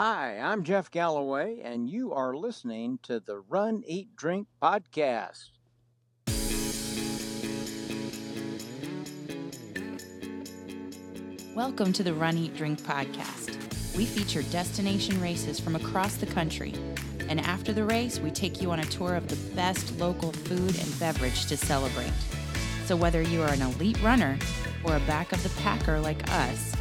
Hi, I'm Jeff Galloway, and you are listening to the Run, Eat, Drink podcast. Welcome to the Run, Eat, Drink podcast. We feature destination races from across the country. And after the race, we take you on a tour of the best local food and beverage to celebrate. So, whether you are an elite runner or a back of the packer like us,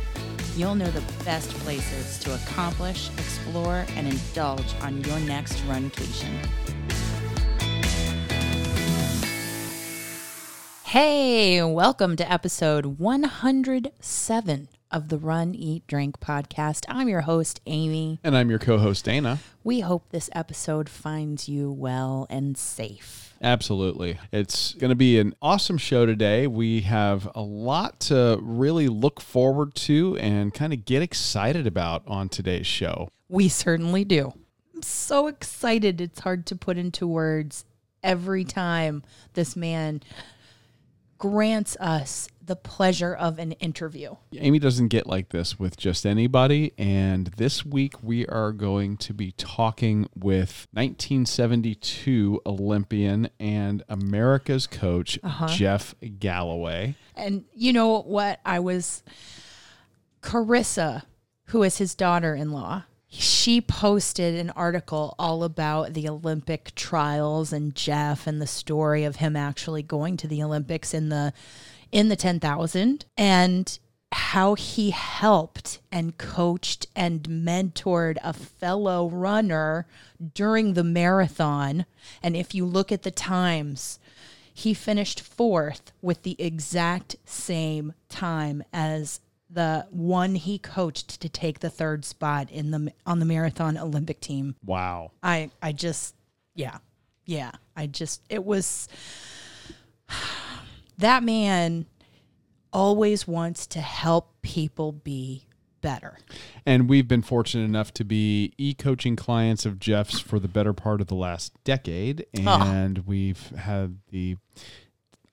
you'll know the best places to accomplish, explore, and indulge on your next runcation. Hey, welcome to episode 107 of the Run, Eat, Drink podcast. I'm your host, Amy. And I'm your co host, Dana. We hope this episode finds you well and safe. Absolutely. It's going to be an awesome show today. We have a lot to really look forward to and kind of get excited about on today's show. We certainly do. I'm so excited. It's hard to put into words every time this man grants us the pleasure of an interview. Amy doesn't get like this with just anybody. And this week we are going to be talking with 1972 Olympian and America's coach, uh-huh. Jeff Galloway. And you know what? I was Carissa, who is his daughter in law. She posted an article all about the Olympic trials and Jeff and the story of him actually going to the Olympics in the in the 10,000 and how he helped and coached and mentored a fellow runner during the marathon. And if you look at the times, he finished fourth with the exact same time as the one he coached to take the third spot in the on the marathon Olympic team. Wow. I I just yeah. Yeah. I just it was that man always wants to help people be better. And we've been fortunate enough to be e coaching clients of Jeff's for the better part of the last decade. Ah. And we've had the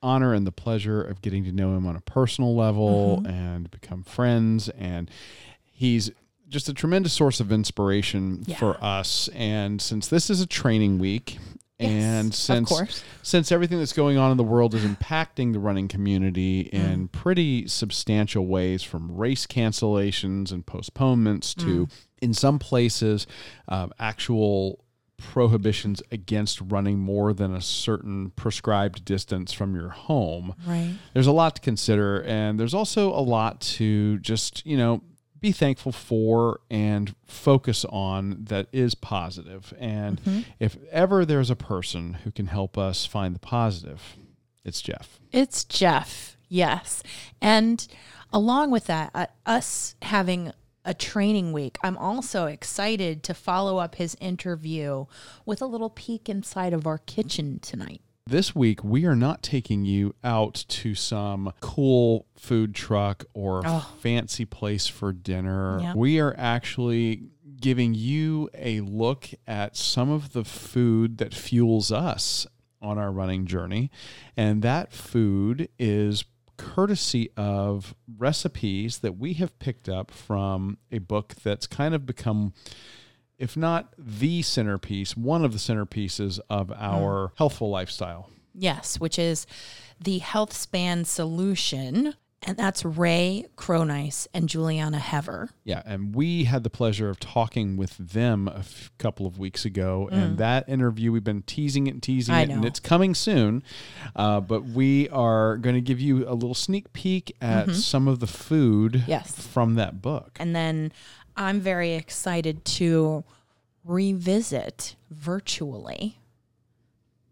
honor and the pleasure of getting to know him on a personal level mm-hmm. and become friends. And he's just a tremendous source of inspiration Yeah. for us. And since this is a training week, and of since since everything that's going on in the world is impacting the running community in mm. pretty substantial ways, from race cancellations and postponements to, mm. in some places, uh, actual prohibitions against running more than a certain prescribed distance from your home. Right. There's a lot to consider, and there's also a lot to just, you know, be thankful for and focus on that is positive. And if ever there's a person who can help us find the positive, it's Jeff. It's Jeff. Yes. And along with that, uh, us having a training week, I'm also excited to follow up his interview with a little peek inside of our kitchen tonight. This week, we are not taking you out to some cool food truck or Oh. fancy place for dinner. Yep. We are actually giving you a look at some of the food that fuels us on our running journey. And that food is courtesy of recipes that we have picked up from a book that's kind of become if not the centerpiece, one of the centerpieces of hmm. our healthful lifestyle. Yes, which is the Healthspan Solution. And that's Ray Cronise and Julieanna Hever. Yeah, and we had the pleasure of talking with them a f- couple of weeks ago, and that interview we've been teasing it and teasing I it, and it's coming soon. Uh, but we are going to give you a little sneak peek at some of the food Yes. from that book. And then I'm very excited to revisit virtually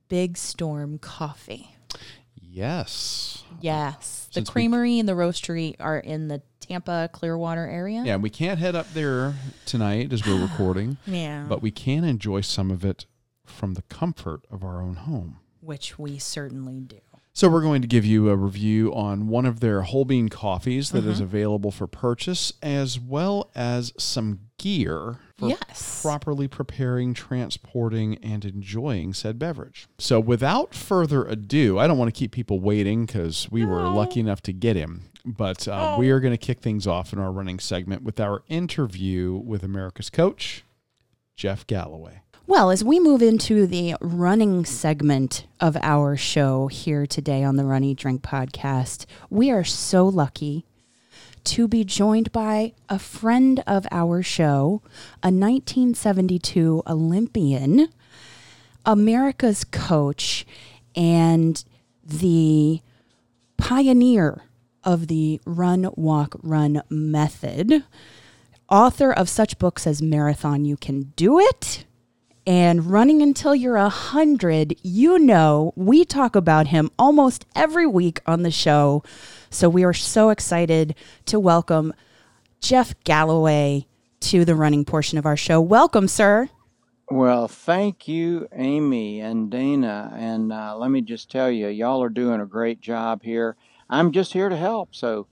Big Storm Coffee. Yes. Yes. The Since we- creamery and the roastery are in the Tampa Clearwater area. Yeah, we can't head up there tonight as we're recording, Yeah. but we can enjoy some of it from the comfort of our own home. which we certainly do. So we're going to give you a review on one of their whole bean coffees that is Mm-hmm. available for purchase, as well as some gear for Yes. properly preparing, transporting, and enjoying said beverage. So without further ado, I don't want to keep people waiting because we were lucky enough to get him. But uh, we are going to kick things off in our running segment with our interview with America's coach, Jeff Galloway. Well, as we move into the running segment of our show here today on the Run Eat Drink podcast, we are so lucky to be joined by a friend of our show, a 1972 Olympian, America's coach, and the pioneer of the run, walk, run method, author of such books as Marathon You Can Do It and Running Until You're a Hundred. You know, we talk about him almost every week on the show. So we are so excited to welcome Jeff Galloway to the running portion of our show. Welcome, sir. Well, thank you, Amy and Dana. And uh, let me just tell you, y'all are doing a great job here. I'm just here to help. So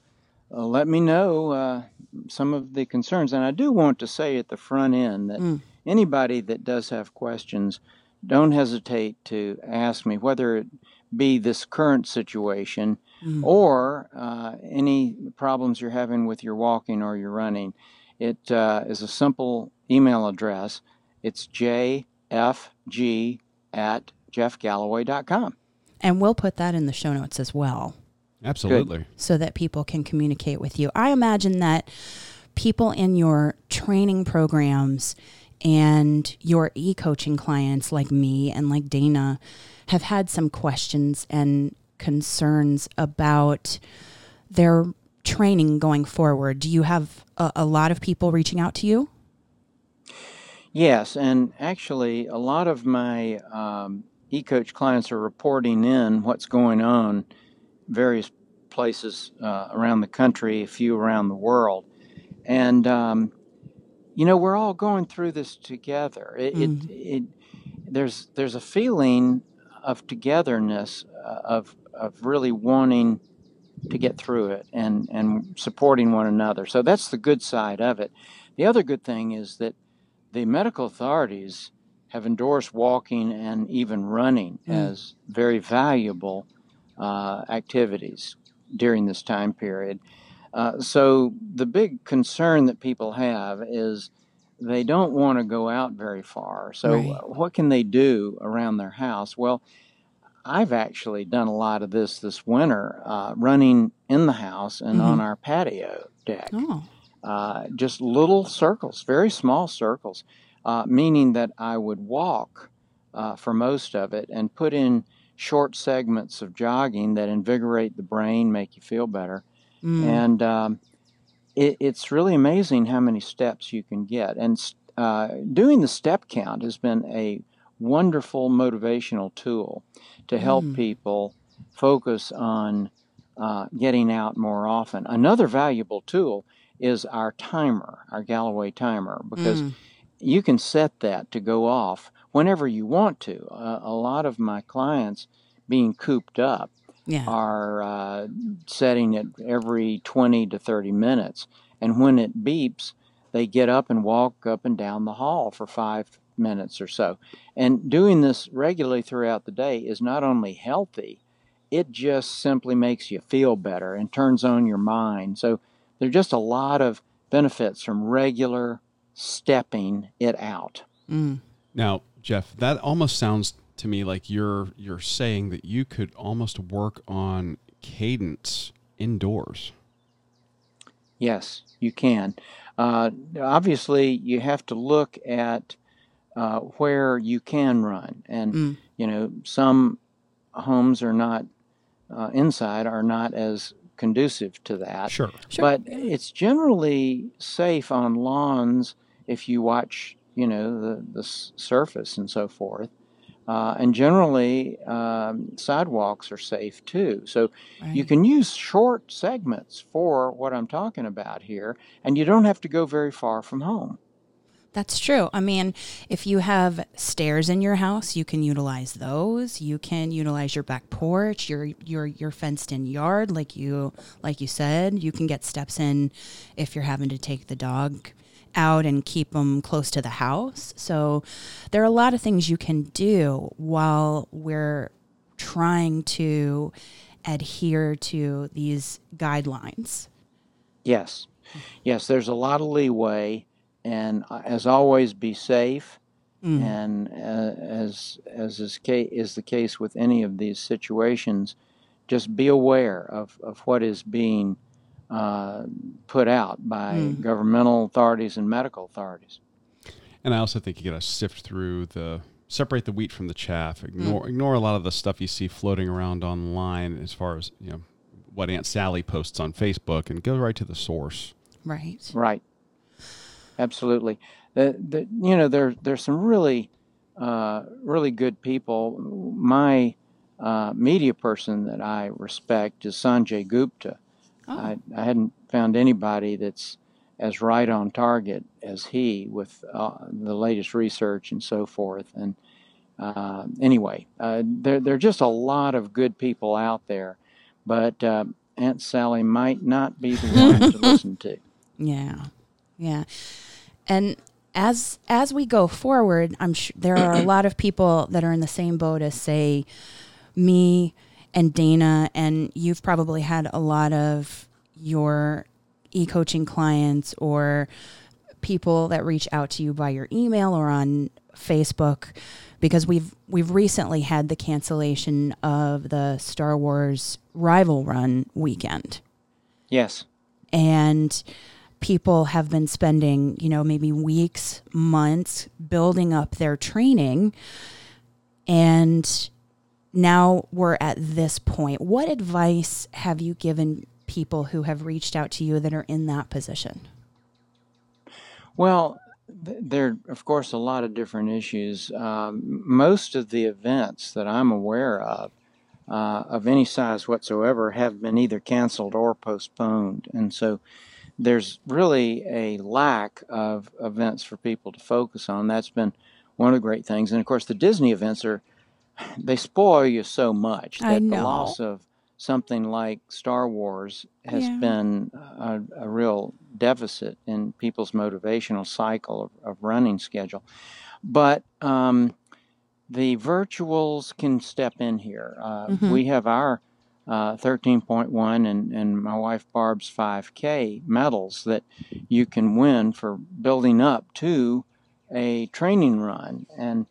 uh, let me know uh, some of the concerns. And I do want to say at the front end that Mm. Anybody that does have questions, don't hesitate to ask me, whether it be this current situation Mm. or uh, any problems you're having with your walking or your running. It uh, is a simple email address. It's jfg at jeffgalloway.com. And we'll put that in the show notes as well. Absolutely. so that people can communicate with you. I imagine that people in your training programs and your e coaching clients, like me and like Dana, have had some questions and concerns about their training going forward. Do you have a, a lot of people reaching out to you? Yes, and actually, a lot of my um, e-coach clients are reporting in what's going on various places uh, around the country, a few around the world, and um, you know we're all going through this together. It, Mm. it, it there's there's a feeling of togetherness, uh, of of really wanting to get through it and and supporting one another. So that's the good side of it. The other good thing is that the medical authorities have endorsed walking and even running Mm. as very valuable uh, activities during this time period. Uh, so the big concern that people have is they don't want to go out very far. So Right. uh, what can they do around their house? Well, I've actually done a lot of this this winter, uh, running in the house and on our patio deck Oh, uh, just little circles, very small circles, uh, meaning that I would walk uh, for most of it and put in short segments of jogging that invigorate the brain, make you feel better. Mm. And um, it, it's really amazing how many steps you can get. And uh, doing the step count has been a wonderful motivational tool to help Mm. people focus on uh, getting out more often. Another valuable tool is our timer, our Galloway timer, because Mm. you can set that to go off whenever you want to. Uh, a lot of my clients, being cooped up, yeah. are uh, setting it every 20 to 30 minutes. And when it beeps, they get up and walk up and down the hall for five minutes or so. And doing this regularly throughout the day is not only healthy, it just simply makes you feel better and turns on your mind. So there are just a lot of benefits from regular stepping it out. Mm. Now, Jeff, that almost sounds to me like you're you're saying that you could almost work on cadence indoors. Yes, you can. Uh, obviously, you have to look at uh, where you can run, and Mm. you know some homes are not uh, inside are not as conducive to that. Sure. Sure. But it's generally safe on lawns if you watch, you know, the the s- surface and so forth. Uh, and generally, um, sidewalks are safe too. So you can use short segments for what I'm talking about here, and you don't have to go very far from home. That's true. I mean, if you have stairs in your house, you can utilize those. You can utilize your back porch, your your your fenced in yard like you like you said. You can get steps in if you're having to take the dog out and keep them close to the house. So there are a lot of things you can do while we're trying to adhere to these guidelines. Yes, yes. There's a lot of leeway, and uh, as always, be safe. Mm. And uh, as as is, ca- is the case with any of these situations, just be aware of, of what is being uh, put out by Mm. governmental authorities and medical authorities. And I also think you got to sift through the separate the wheat from the chaff. Ignore ignore a lot of the stuff you see floating around online as far as you know what Aunt Sally posts on Facebook, and go right to the source. Right. Right. Absolutely. The, the, you know, there there's some really uh, really good people. My uh, media person that I respect is Sanjay Gupta. Oh. I, I hadn't found anybody that's as right on target as he with uh, the latest research and so forth. And uh, anyway, uh, there there are just a lot of good people out there, but uh, Aunt Sally might not be the one to listen to. Yeah. Yeah. And as as we go forward, I'm sure there are a lot of people that are in the same boat as say me and Dana and you've probably had a lot of your e-coaching clients or people that reach out to you by your email or on Facebook because we've we've recently had the cancellation of the Star Wars Rival Run weekend Yes. and people have been spending, you know, maybe weeks, months building up their training. And now we're at this point. What advice have you given people who have reached out to you that are in that position? Well, there are, of course, a lot of different issues. Um, most of the events that I'm aware of, uh, of any size whatsoever, have been either canceled or postponed. And so there's really a lack of events for people to focus on. That's been one of the great things. And of course, the Disney events are, they spoil you so much that I the loss of something like Star Wars has Yeah. been a, a real deficit in people's motivational cycle of, of running schedule. But um, the virtuals can step in here. Uh, Mhm. We have our uh, 13.1 and, and my wife Barb's 5K medals that you can win for building up to a training run. And,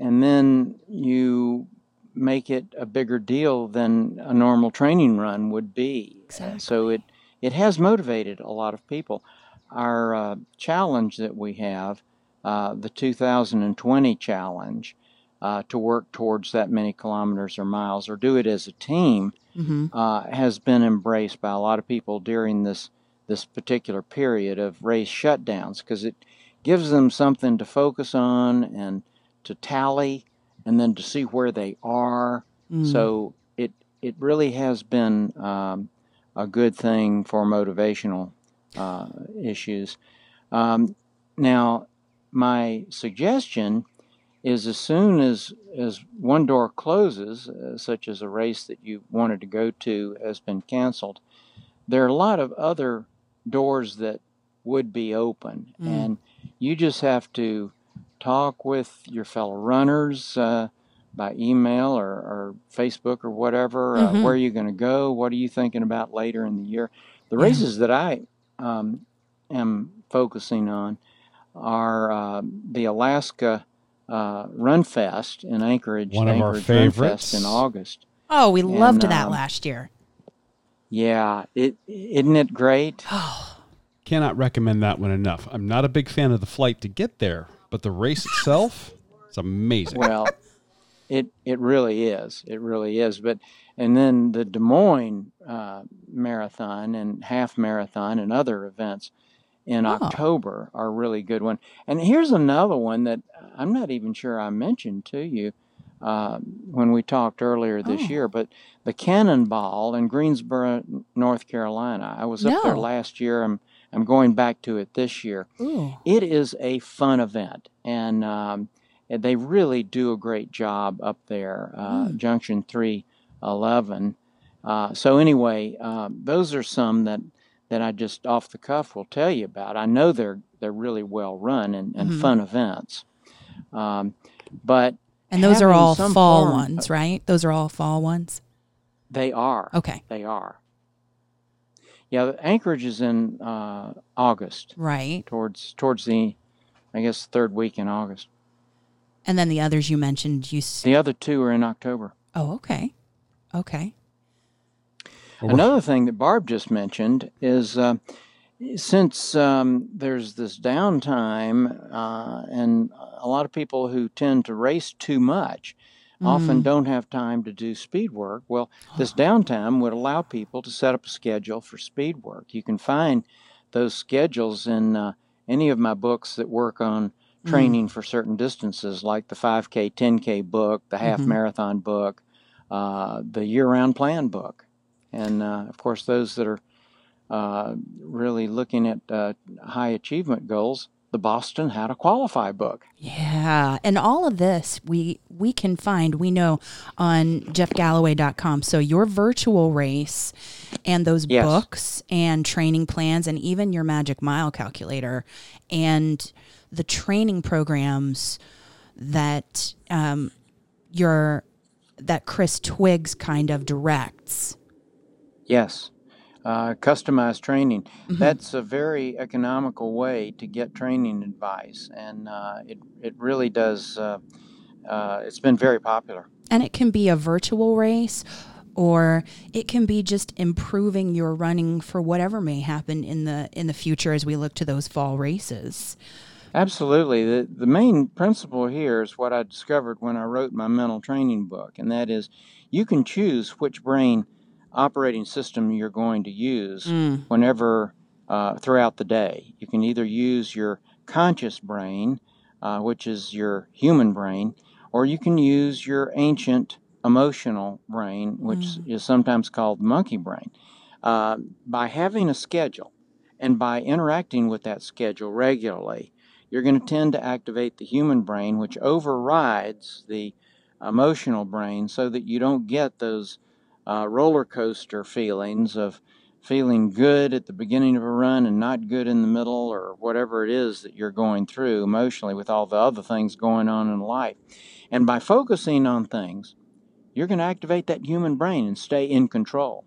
and then you make it a bigger deal than a normal training run would be. Exactly. So it, it has motivated a lot of people. Our uh, challenge that we have, uh, the 2020 challenge, uh, to work towards that many kilometers or miles or do it as a team, Mm-hmm. uh, has been embraced by a lot of people during this this particular period of race shutdowns because it gives them something to focus on and to tally and then to see where they are. Mm. So it it really has been um, a good thing for motivational uh, issues. Um, now, my suggestion is as soon as as one door closes, uh, such as a race that you wanted to go to has been canceled, there are a lot of other doors that would be open, Mm. and you just have to talk with your fellow runners uh, by email or, or Facebook or whatever. Mhm. Uh, where are you going to go? What are you thinking about later in the year? The Yeah. races that I um, am focusing on are uh, the Alaska uh, Run Fest in Anchorage. One of our Anchorage Run Fest favorites. in August. Oh, we loved that um, last year. Yeah, it isn't it great? Oh, Cannot recommend that one enough. I'm not a big fan of the flight to get there, but the race itself is amazing. well, it it really is. It really is. But and then the Des Moines uh, marathon and half marathon and other events in Oh. October are really good one. And here's another one that I'm not even sure I mentioned to you uh, when we talked earlier this Oh. year. But the Cannonball in Greensboro, North Carolina. I was up there last year. I'm I'm going back to it this year. ooh. It is a fun event, and um, they really do a great job up there, uh, Mm. Junction Three Eleven. Uh, so anyway, um, those are some that that I just off the cuff will tell you about. I know they're they're really well run and, and Mhm. fun events, um, but And those are all fall form ones, right? Those are all fall ones. They are. Okay. They are. Yeah, Anchorage is in uh, August, Right. towards towards the, I guess, third week in August. And then the others you mentioned, you. S- The other two are in October. oh, okay. Okay. Another thing that Barb just mentioned is uh, since um, there's this downtime, uh, and a lot of people who tend to race too much often Mm. don't have time to do speed work. Well, this downtime would allow people to set up a schedule for speed work. You can find those schedules in uh, any of my books that work on Mm. training for certain distances, like the 5K, 10K book, the half Mhm. marathon book, uh, the year round plan book. And uh, of course, those that are uh, really looking at uh, high achievement goals, the Boston How to Qualify book. Yeah, and all of this we we can find we know on jeffgalloway.com. So your virtual race and those Yes. books and training plans and even your magic mile calculator and the training programs that um, your that Chris Twiggs kind of directs. Yes. Uh, customized training. Mhm. That's a very economical way to get training advice, and uh, it, it really does. Uh, uh, it's been very popular. And it can be a virtual race or it can be just improving your running for whatever may happen in the in the future as we look to those fall races. Absolutely. The, the main principle here is what I discovered when I wrote my mental training book, and that is you can choose which brain operating system you're going to use Mm. whenever uh, throughout the day. You can either use your conscious brain, uh, which is your human brain, or you can use your ancient emotional brain, which Mm. is sometimes called monkey brain. Uh, by having a schedule and by interacting with that schedule regularly, you're going to tend to activate the human brain, which overrides the emotional brain, so that you don't get those uh, roller coaster feelings of feeling good at the beginning of a run and not good in the middle, or whatever it is that you're going through emotionally with all the other things going on in life. And by focusing on things, you're going to activate that human brain and stay in control.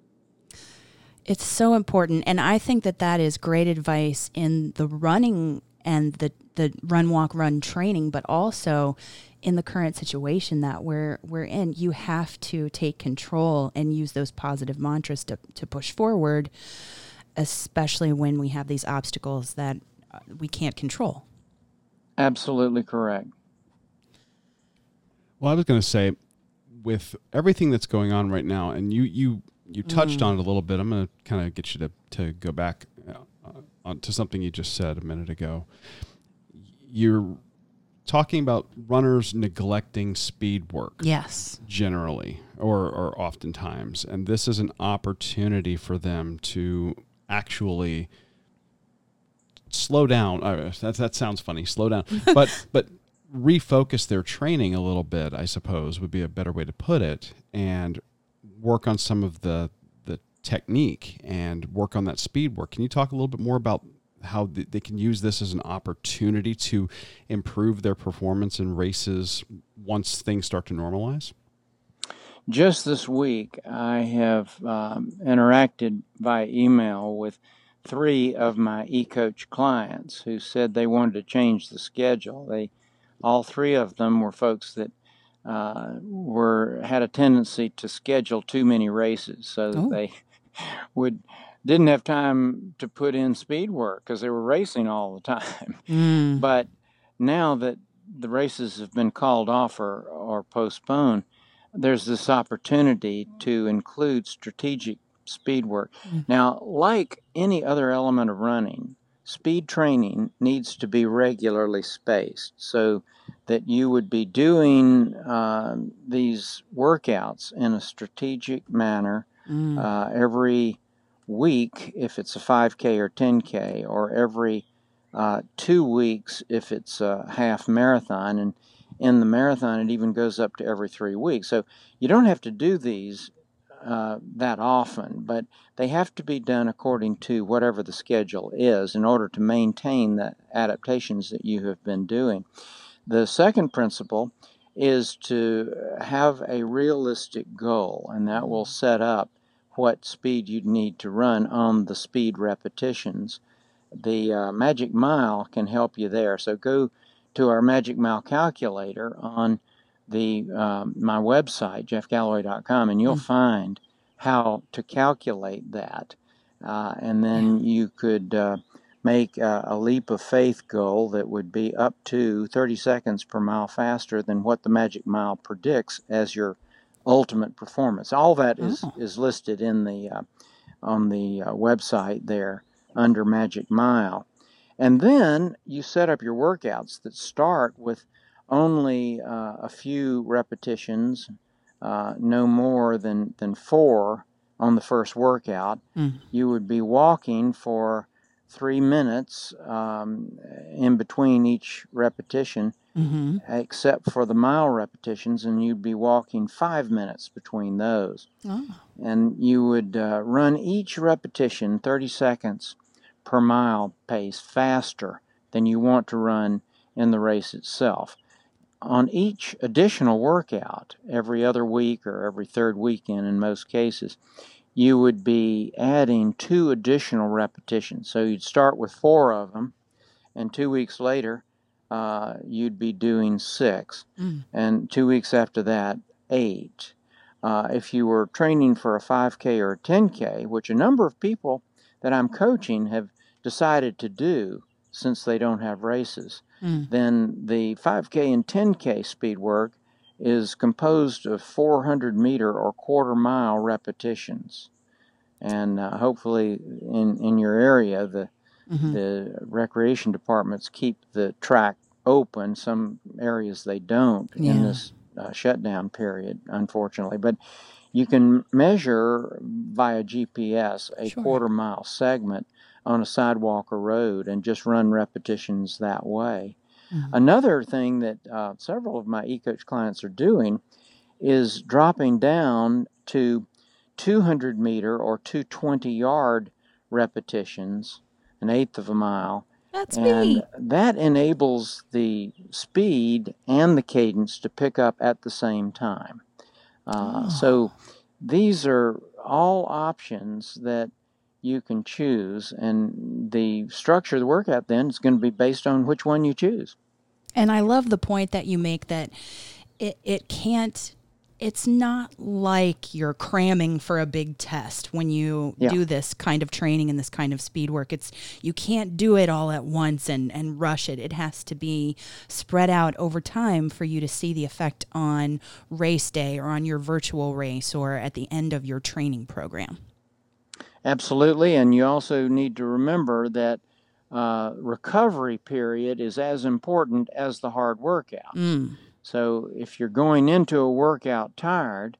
It's so important and I think that that is great advice in the running and the the run walk run training but also in the current situation that we're we're in you have to take control and use those positive mantras to to push forward especially when we have these obstacles that uh, we can't control. Absolutely correct. Well, I was going to say, with everything that's going on right now, and you you you touched Mm. on it a little bit. I'm going to kind of get you to to go back uh, on to something you just said a minute ago. You're talking about runners neglecting speed work Yes. generally or or oftentimes, and this is an opportunity for them to actually slow down. Uh, that that sounds funny. Slow down, but but refocus their training a little bit. I suppose would be a better way to put it, and work on some of the the technique and work on that speed work. Can you talk a little bit more about how th- they can use this as an opportunity to improve their performance in races once things start to normalize? Just this week, I have um, interacted via email with three of my eCoach clients who said they wanted to change the schedule. They, all three of them were folks that uh, were had a tendency to schedule too many races, so that Oh. they would didn't have time to put in speed work because they were racing all the time. Mm. But now that the races have been called off or, or postponed, there's this opportunity to include strategic speed work. Mm. Now, like any other element of running, speed training needs to be regularly spaced so that you would be doing um, these workouts in a strategic manner Mm. uh, every week if it's a 5K or 10K, or every uh, two weeks if it's a half marathon. And in the marathon, it even goes up to every three weeks. So you don't have to do these uh, that often, but they have to be done according to whatever the schedule is in order to maintain the adaptations that you have been doing. The second principle is to have a realistic goal, and that will set up what speed you'd need to run on the speed repetitions. The uh, Magic Mile can help you there. So go to our Magic Mile calculator on the um, my website jeffgalloway.com, and you'll mm-hmm. find how to calculate that, uh, and then yeah. you could uh, make a, a, leap of faith goal that would be up to 30 seconds per mile faster than what the Magic Mile predicts as your ultimate performance. All that is oh. is listed in the uh, on the uh, website there under Magic Mile. And then you set up your workouts that start with only uh, a few repetitions, uh, no more than, than four on the first workout. Mm. You would be walking for three minutes um, in between each repetition, mm-hmm. except for the mile repetitions, and you'd be walking five minutes between those. Oh. And you would uh, run each repetition 30 seconds per mile pace faster than you want to run in the race itself. On each additional workout, every other week or every third weekend in most cases, you would be adding two additional repetitions. So you'd start with four of them, and two weeks later, uh, you'd be doing six, mm. and two weeks after that, eight. Uh, if you were training for a 5K or a 10K, which a number of people that I'm coaching have decided to do since they don't have races, mm. then the 5K and 10K speed work is composed of 400 meter or quarter mile repetitions. And uh, hopefully, in, in your area, the, mm-hmm. the recreation departments keep the track open. Some areas they don't yeah. in this uh, shutdown period, unfortunately. But you can measure via GPS a sure. quarter mile segment on a sidewalk or road and just run repetitions that way. Mm-hmm. Another thing that uh, several of my eCoach clients are doing is dropping down to 200 meter or 220 yard repetitions, an eighth of a mile. That's and me. That enables the speed and the cadence to pick up at the same time. Uh, oh. So these are all options that you can choose, and the structure of the workout then is going to be based on which one you choose. And I love the point that you make that it, it can't it's not like you're cramming for a big test when you yeah. do this kind of training and this kind of speed work. It's you can't do it all at once and, and rush it. It has to be spread out over time for you to see the effect on race day or on your virtual race or at the end of your training program. Absolutely, and you also need to remember that uh, recovery period is as important as the hard workout. Mm. So if you're going into a workout tired,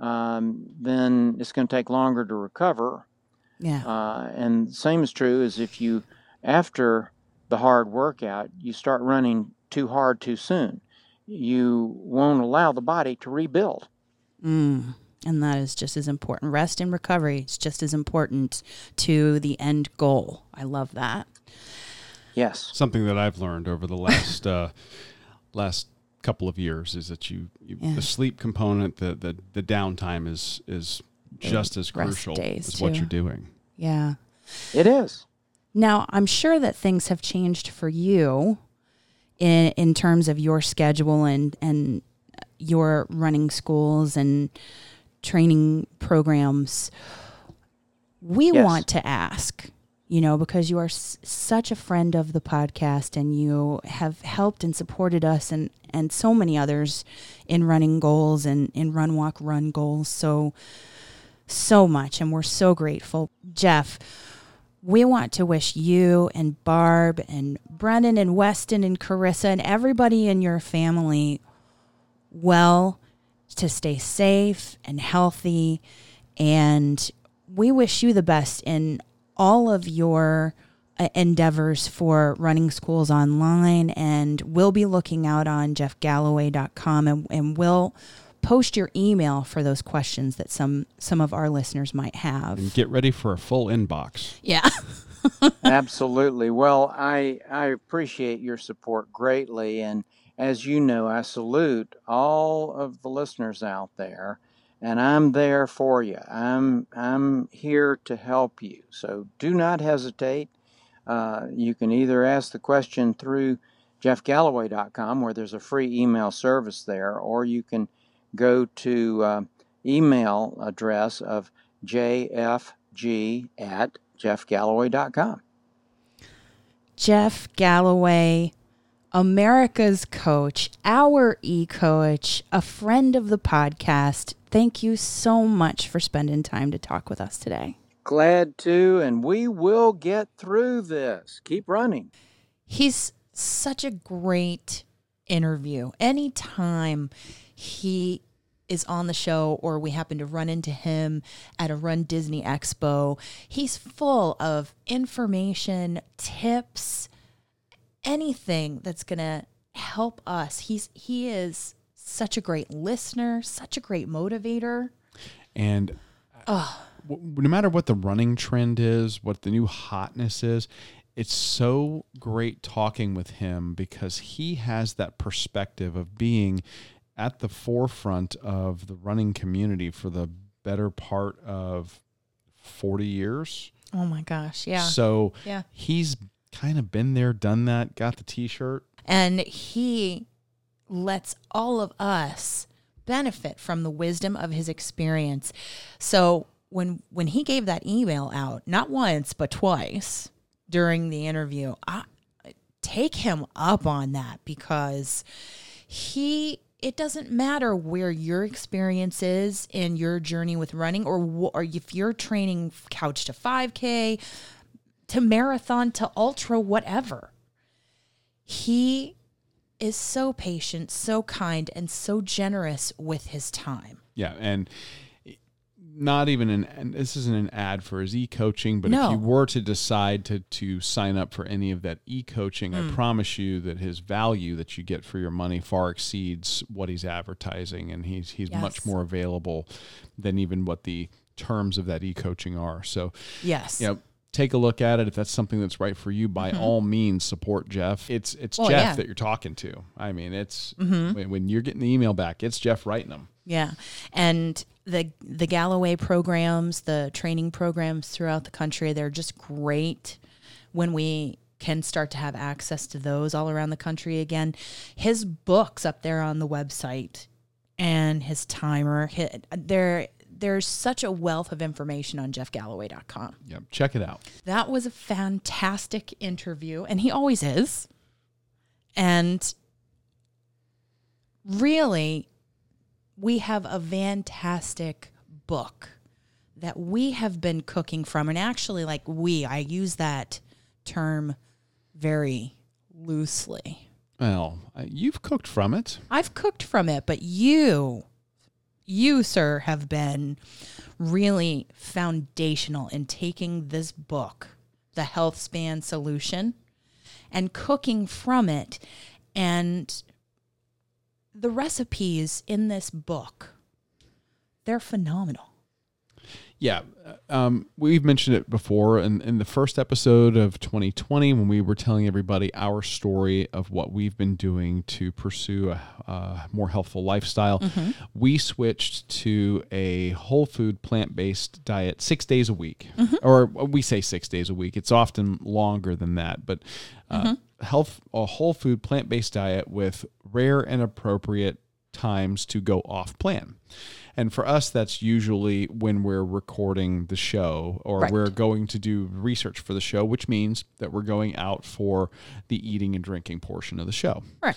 um, then it's going to take longer to recover. Yeah. Uh, and same is true as if you, after the hard workout, you start running too hard too soon. You won't allow the body to rebuild. Mm. And that is just as important. Rest and recovery is just as important to the end goal. I love that. Yes. Something that I've learned over the last uh, last couple of years is that you, you yeah. the sleep component, the, the the downtime is is just as crucial as too. what you're doing. Yeah. It is. Now, I'm sure that things have changed for you in in terms of your schedule and and your running schools and training programs, we yes. want to ask, you know, because you are s- such a friend of the podcast and you have helped and supported us and, and so many others in running goals and in run, walk, run goals. So, so much. And we're so grateful. Jeff, we want to wish you and Barb and Brennan and Weston and Carissa and everybody in your family well to stay safe and healthy. And we wish you the best in all of your uh, endeavors for running schools online. And we'll be looking out on jeffgalloway.com and, and we'll post your email for those questions that some some of our listeners might have. And get ready for a full inbox. Yeah. Absolutely. Well, I I appreciate your support greatly, and as you know, I salute all of the listeners out there, and I'm there for you. I'm I'm here to help you. So do not hesitate. Uh, you can either ask the question through jeffgalloway.com, where there's a free email service there, or you can go to uh, email address of jfg at jeffgalloway.com. Jeff Galloway, America's coach, our e coach, a friend of the podcast. Thank you so much for spending time to talk with us today. Glad to, and we will get through this. Keep running. He's such a great interview. Anytime he is on the show or we happen to run into him at a Run Disney Expo, he's full of information, tips, anything that's going to help us. He's he is such a great listener, such a great motivator. And oh. no matter what the running trend is, what the new hotness is, it's so great talking with him because he has that perspective of being at the forefront of the running community for the better part of 40 years. Oh my gosh. Yeah. So yeah. he's kind of been there, done that, got the t shirt. And he lets all of us benefit from the wisdom of his experience. So when when he gave that email out, not once but twice during the interview, I take him up on that because he it doesn't matter where your experience is in your journey with running or, or if you're training couch to 5k to marathon to ultra whatever he is so patient so kind and so generous with his time yeah and not even an and this isn't an ad for his e-coaching but no. if you were to decide to to sign up for any of that e-coaching mm. i promise you that his value that you get for your money far exceeds what he's advertising and he's he's yes. much more available than even what the terms of that e-coaching are so yes you know, take a look at it if that's something that's right for you by mm-hmm. all means support jeff it's it's well, jeff yeah. that you're talking to i mean it's mm-hmm. when, when you're getting the email back it's jeff writing them yeah and the the Galloway programs, the training programs throughout the country, they're just great when we can start to have access to those all around the country again. His books up there on the website and his timer, his, there there's such a wealth of information on jeffgalloway.com. Yep, check it out. That was a fantastic interview and he always is. And really we have a fantastic book that we have been cooking from. And actually, like we, I use that term very loosely. Well, uh, you've cooked from it. I've cooked from it, but you, you, sir, have been really foundational in taking this book, The Healthspan Solution, and cooking from it and the recipes in this book, they're phenomenal. Yeah, uh, um, we've mentioned it before in, in the first episode of 2020 when we were telling everybody our story of what we've been doing to pursue a, a more healthful lifestyle. Mm-hmm. We switched to a whole food plant based diet six days a week, mm-hmm. or we say six days a week. It's often longer than that, but uh, mm-hmm health a whole food plant based diet with rare and appropriate times to go off plan. And for us, that's usually when we're recording the show or right. we're going to do research for the show, which means that we're going out for the eating and drinking portion of the show. Right.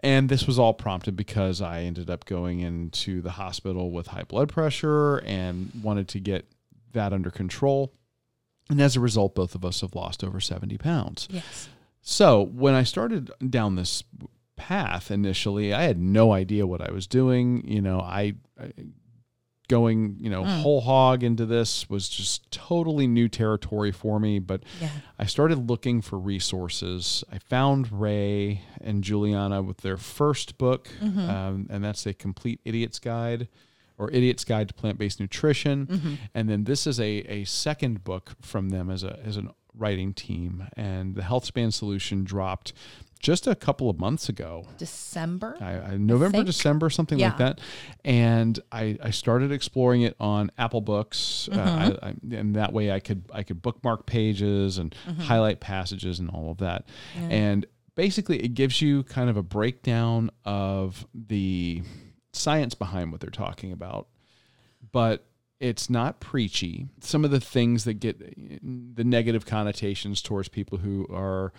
And this was all prompted because I ended up going into the hospital with high blood pressure and wanted to get that under control. And as a result, both of us have lost over 70 pounds. Yes. So when I started down this path initially, I had no idea what I was doing. You know, I, I going, you know, mm. whole hog into this was just totally new territory for me. But yeah. I started looking for resources. I found Ray and Julieanna with their first book, mm-hmm. um, and that's a complete idiot's guide or Idiot's Guide to Plant Based Nutrition. Mm-hmm. And then this is a, a second book from them as a as an writing team, and the Healthspan Solution dropped just a couple of months ago. December. I, I, November, think. December, something Yeah. like that. And I, I started exploring it on Apple Books, uh, Mm-hmm. I, I, and that way I could I could bookmark pages and Mm-hmm. highlight passages and all of that. And basically, it gives you kind of a breakdown of the science behind what they're talking about, but it's not preachy. Some of the things that get the negative connotations towards people who are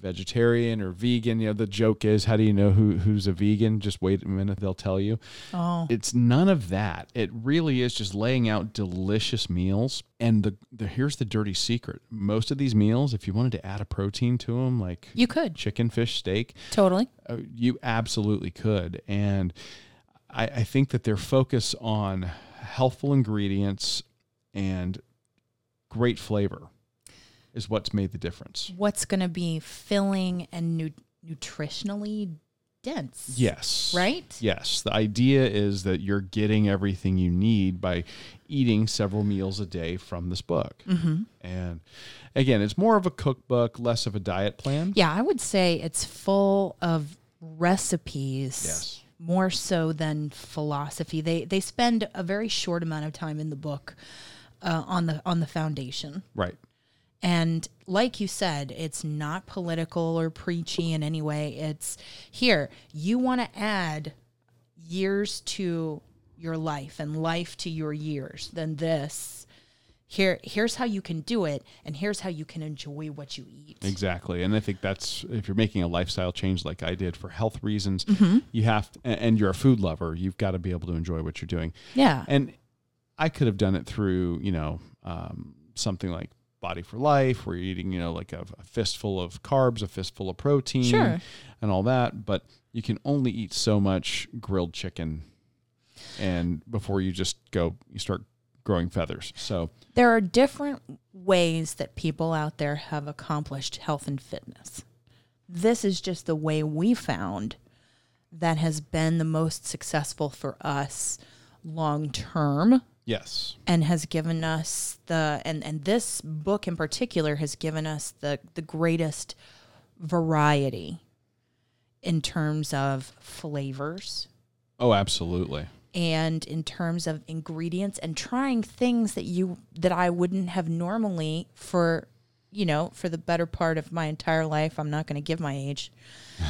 vegetarian or vegan, you know, the joke is, how do you know who who's a vegan? Just wait a minute, they'll tell you. oh, It's none of that. It really is just laying out delicious meals. And the, the here's the dirty secret: most of these meals, if you wanted to add a protein to them, like you could chicken, fish, steak, totally. uh, you absolutely could. And I, I think that their focus on healthful ingredients and great flavor is what's made the difference. What's going to be filling and nu- nutritionally dense? Yes. Right? Yes. The idea is that you're getting everything you need by eating several meals a day from this book. Mm-hmm. And again, it's more of a cookbook, less of a diet plan. Yeah, I would say it's full of recipes. Yes. More so than philosophy. They they spend a very short amount of time in the book uh, on the on the foundation. Right. And like you said, it's not political or preachy in any way. It's here, you want to add years to your life and life to your years, then this here here's how you can do it and here's how you can enjoy what you eat. Exactly. And I think that's if you're making a lifestyle change like I did for health reasons, Mm-hmm. you have to, and you're a food lover, you've got to be able to enjoy what you're doing. Yeah. And I could have done it through, you know, um, something like Body for Life, where you're eating, you know, like a, a fistful of carbs, a fistful of protein, Sure. and all that. But you can only eat so much grilled chicken, and before you just go, you start growing feathers. So there are different ways that people out there have accomplished health and fitness. This is just the way we found that has been the most successful for us long term yes, and has given us the and and this book in particular has given us the the greatest variety in terms of flavors. Oh, absolutely. and in terms of ingredients and trying things that you that I wouldn't have normally for you know for the better part of my entire life. I'm not going to give my age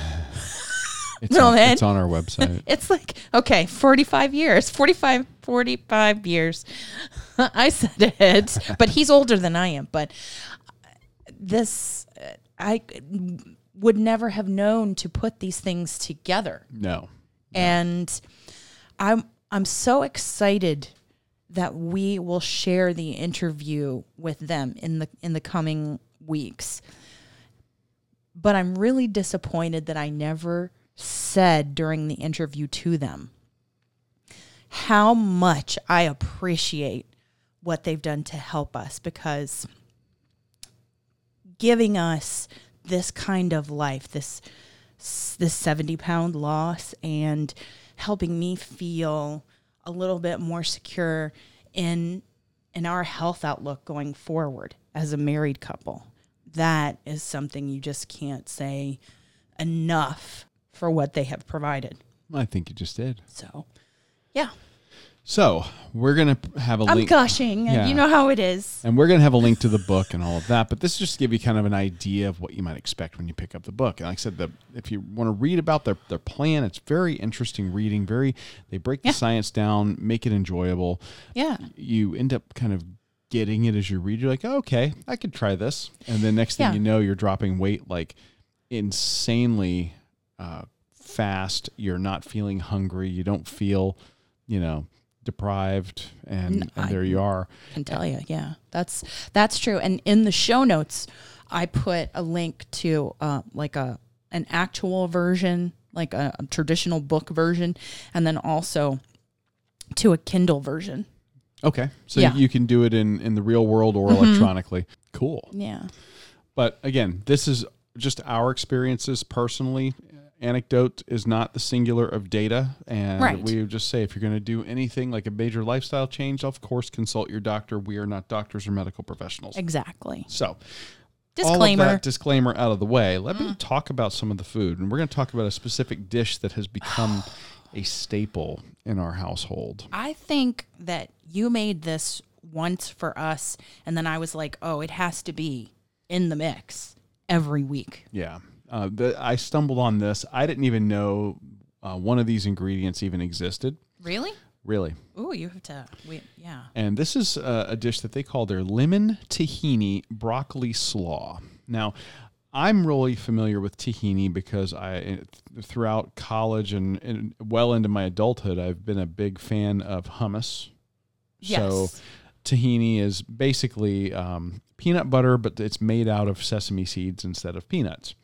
It's, No, on, man. it's on our website. it's like okay 45 years 45 45 years I said it but he's older than I am but this I would never have known to put these things together no, and I'm I'm so excited that we will share the interview with them in the in the coming weeks. But I'm really disappointed that I never said during the interview to them how much I appreciate what they've done to help us because giving us this kind of life, this this 70 pound loss and helping me feel a little bit more secure in in our health outlook going forward as a married couple. That is something you just can't say enough for what they have provided. I think you just did. So, yeah, So we're gonna have a I'm link. gushing. Yeah. You know how it is. And we're going to have a link to the book and all of that. But this is just to give you kind of an idea of what you might expect when you pick up the book. And like I said, the, if you want to read about their, their plan, it's very interesting reading. Very, they break the science down, make it enjoyable. Yeah. You end up kind of getting it as you read. You're like, oh, okay, I could try this. And then next thing Yeah. you know, you're dropping weight like insanely uh, fast. You're not feeling hungry. You don't feel, you know, deprived. And, and I- there you are. can tell you. Yeah, that's that's true. And in the show notes, I put a link to uh, like a an actual version, like a, a traditional book version, and then also to a Kindle version. Okay. So Yeah. Mm-hmm. you can do it in, in the real world or electronically. Cool. Yeah. But again, this is just our experiences personally. Anecdote is not the singular of data. And Right. we would just say if you're going to do anything like a major lifestyle change, of course, consult your doctor. We are not doctors or medical professionals. Exactly. So all of Disclaimer. that disclaimer out of the way, let me mm. talk about some of the food. And we're going to talk about a specific dish that has become a staple in our household. I think that you made this once for us, and then I was like, oh, it has to be in the mix every week. Yeah. Uh, the, I stumbled on this. I didn't even know uh, one of these ingredients even existed, Really? really. Oh, you have to. Wait, yeah. And this is uh, a dish that they call their lemon tahini broccoli slaw. Now, I'm really familiar with tahini because I, throughout college and, and well into my adulthood, I've been a big fan of hummus. Yes. So, tahini is basically um, peanut butter, but it's made out of sesame seeds instead of peanuts.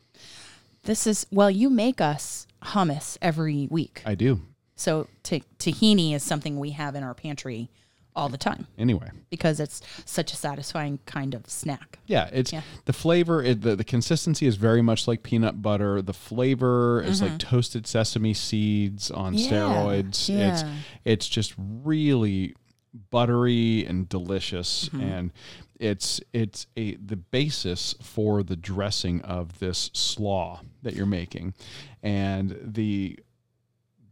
This is well, you make us hummus every week. I do. So ta- tahini is something we have in our pantry all the time Anyway. because it's such a satisfying kind of snack. Yeah, it's Yeah. the flavor. It, the the consistency is very much like peanut butter. The flavor is Mm-hmm. like toasted sesame seeds on Yeah, steroids. It's it's just really buttery and delicious, Mm-hmm. and it's it's a the basis for the dressing of this slaw that you're making, and the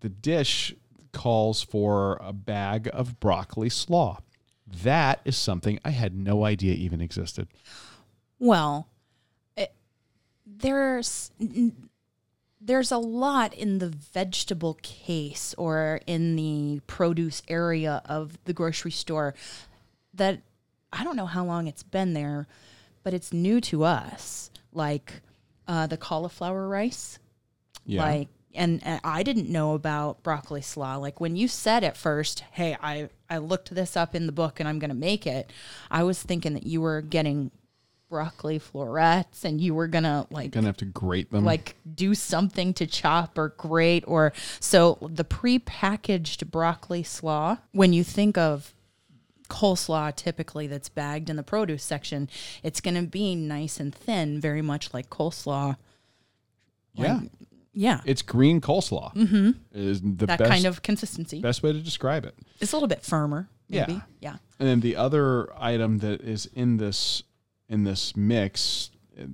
the dish calls for a bag of broccoli slaw. That is something I had no idea even existed. Well, it, there's there's a lot in the vegetable case or in the produce area of the grocery store that I don't know how long it's been there, but it's new to us. Like uh, the cauliflower rice. Yeah. Like, and, and I didn't know about broccoli slaw. Like when you said at first, "Hey, I I looked this up in the book and I'm going to make it," I was thinking that you were getting broccoli florets and you were gonna like Gonna have to grate them. like do something to chop or grate or so the pre-packaged broccoli slaw when you think of coleslaw typically that's bagged in the produce section it's to be nice and thin very much like coleslaw yeah, yeah it's green coleslaw. Mm-hmm. Is the that best kind of consistency best way to describe it. it's a little bit firmer maybe Yeah. yeah And then the other item that is in this in this mix,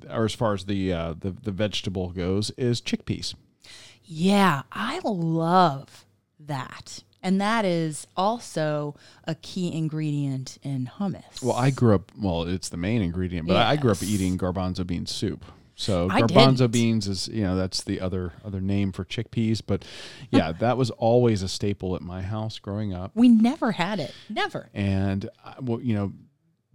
or as far as the uh, the the vegetable goes, is chickpeas. Yeah, I love that. And that is also a key ingredient in hummus. Well, I grew up. Well, it's the main ingredient, but I I grew up eating garbanzo bean soup. So garbanzo beans is you know that's the other other name for chickpeas. But yeah, that was always a staple at my house growing up. we never had it. Never. and uh, well, you know,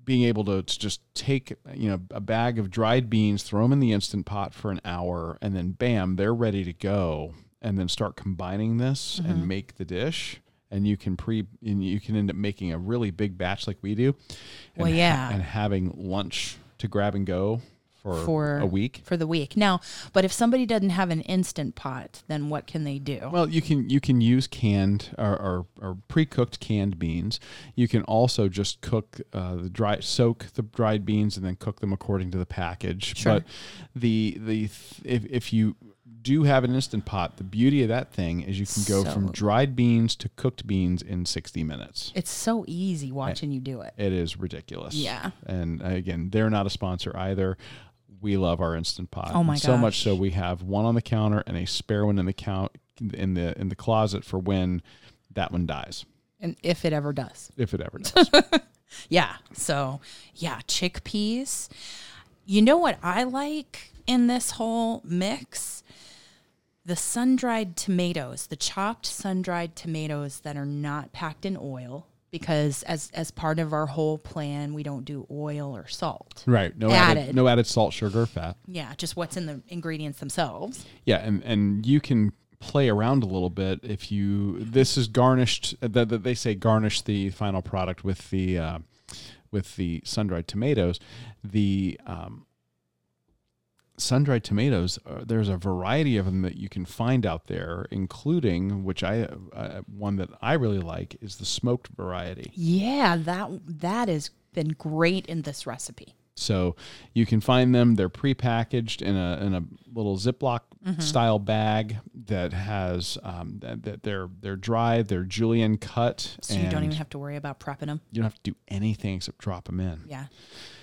being able to, to just take you know a bag of dried beans, throw them in the instant pot for an hour, and then bam, they're ready to go, and then start combining this Mm-hmm. and make the dish. And you can pre, and you can end up making a really big batch like we do. And Well, ha- yeah. and having lunch to grab and go for, For- a week. For the week. Now, but if somebody doesn't have an instant pot, then what can they do? Well, you can you can use canned or, or, or pre-cooked canned beans. You can also just cook uh, the dry soak the dried beans and then cook them according to the package. Sure. But the the if if you do have an instant pot, the beauty of that thing is you can go from dried beans to cooked beans in 60 minutes. it's so easy watching you do it. It is ridiculous. Yeah. And again, they're not a sponsor either. We love our instant pot. Oh my So much so we have one on the counter and a spare one in the count in the in the closet for when that one dies, And if it ever does. if it ever does. Yeah. So, yeah, chickpeas. You know what I like in this whole mix? The sun dried tomatoes, the chopped sun dried tomatoes that are not packed in oil. Because as as part of our whole plan, we don't do oil or salt. right. No added. Added. no added salt, sugar, fat. Yeah, just what's in the ingredients themselves. Yeah, and and you can play around a little bit if you this is garnished that that they say garnish the final product with the uh, with the sun-dried tomatoes the um, sun-dried tomatoes uh, there's a variety of them that you can find out there including which i uh, one that i really like is the smoked variety Yeah, that that has been great in this recipe. So you can find them. They're prepackaged in a in a little Ziploc Mm-hmm. style bag that has um, that, that they're they're dry. They're julienne cut, So you don't even have to worry about prepping them. you don't have to do anything except drop them in. Yeah.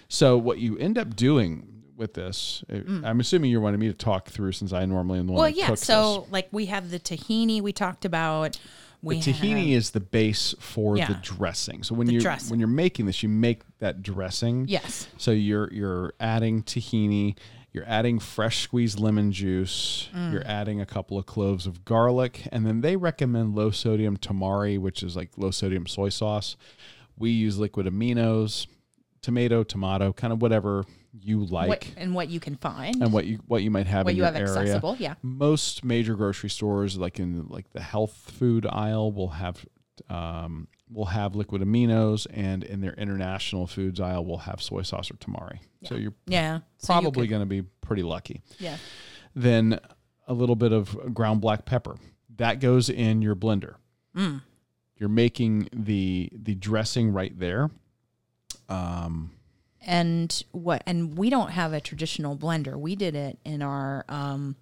So what you end up doing with this. Uh, I'm assuming you're wanting me to talk through since I normally am the one Mm. Well, yeah. So like we have the tahini we talked about. We. The tahini have- is the base for the dressing. So when dressing. when you're making this, you make that dressing. yes. So you're you're adding tahini, you're adding fresh squeezed lemon juice, Mm. you're adding a couple of cloves of garlic, and then they recommend low sodium tamari, which is like low sodium soy sauce. We use liquid aminos, tomato, tomato, kind of whatever you like what, and what you can find, and what you what you might have what in you your have area. accessible. Yeah. Most major grocery stores, like in like the health food aisle, will have um, will have liquid aminos, and in their international foods aisle, will have soy sauce or tamari. So you're Yeah. So you probably going to be pretty lucky. yeah. Then a little bit of ground black pepper that goes in your blender. Mm. You're making the the dressing right there. Um, and what and we don't have a traditional blender we did it in our um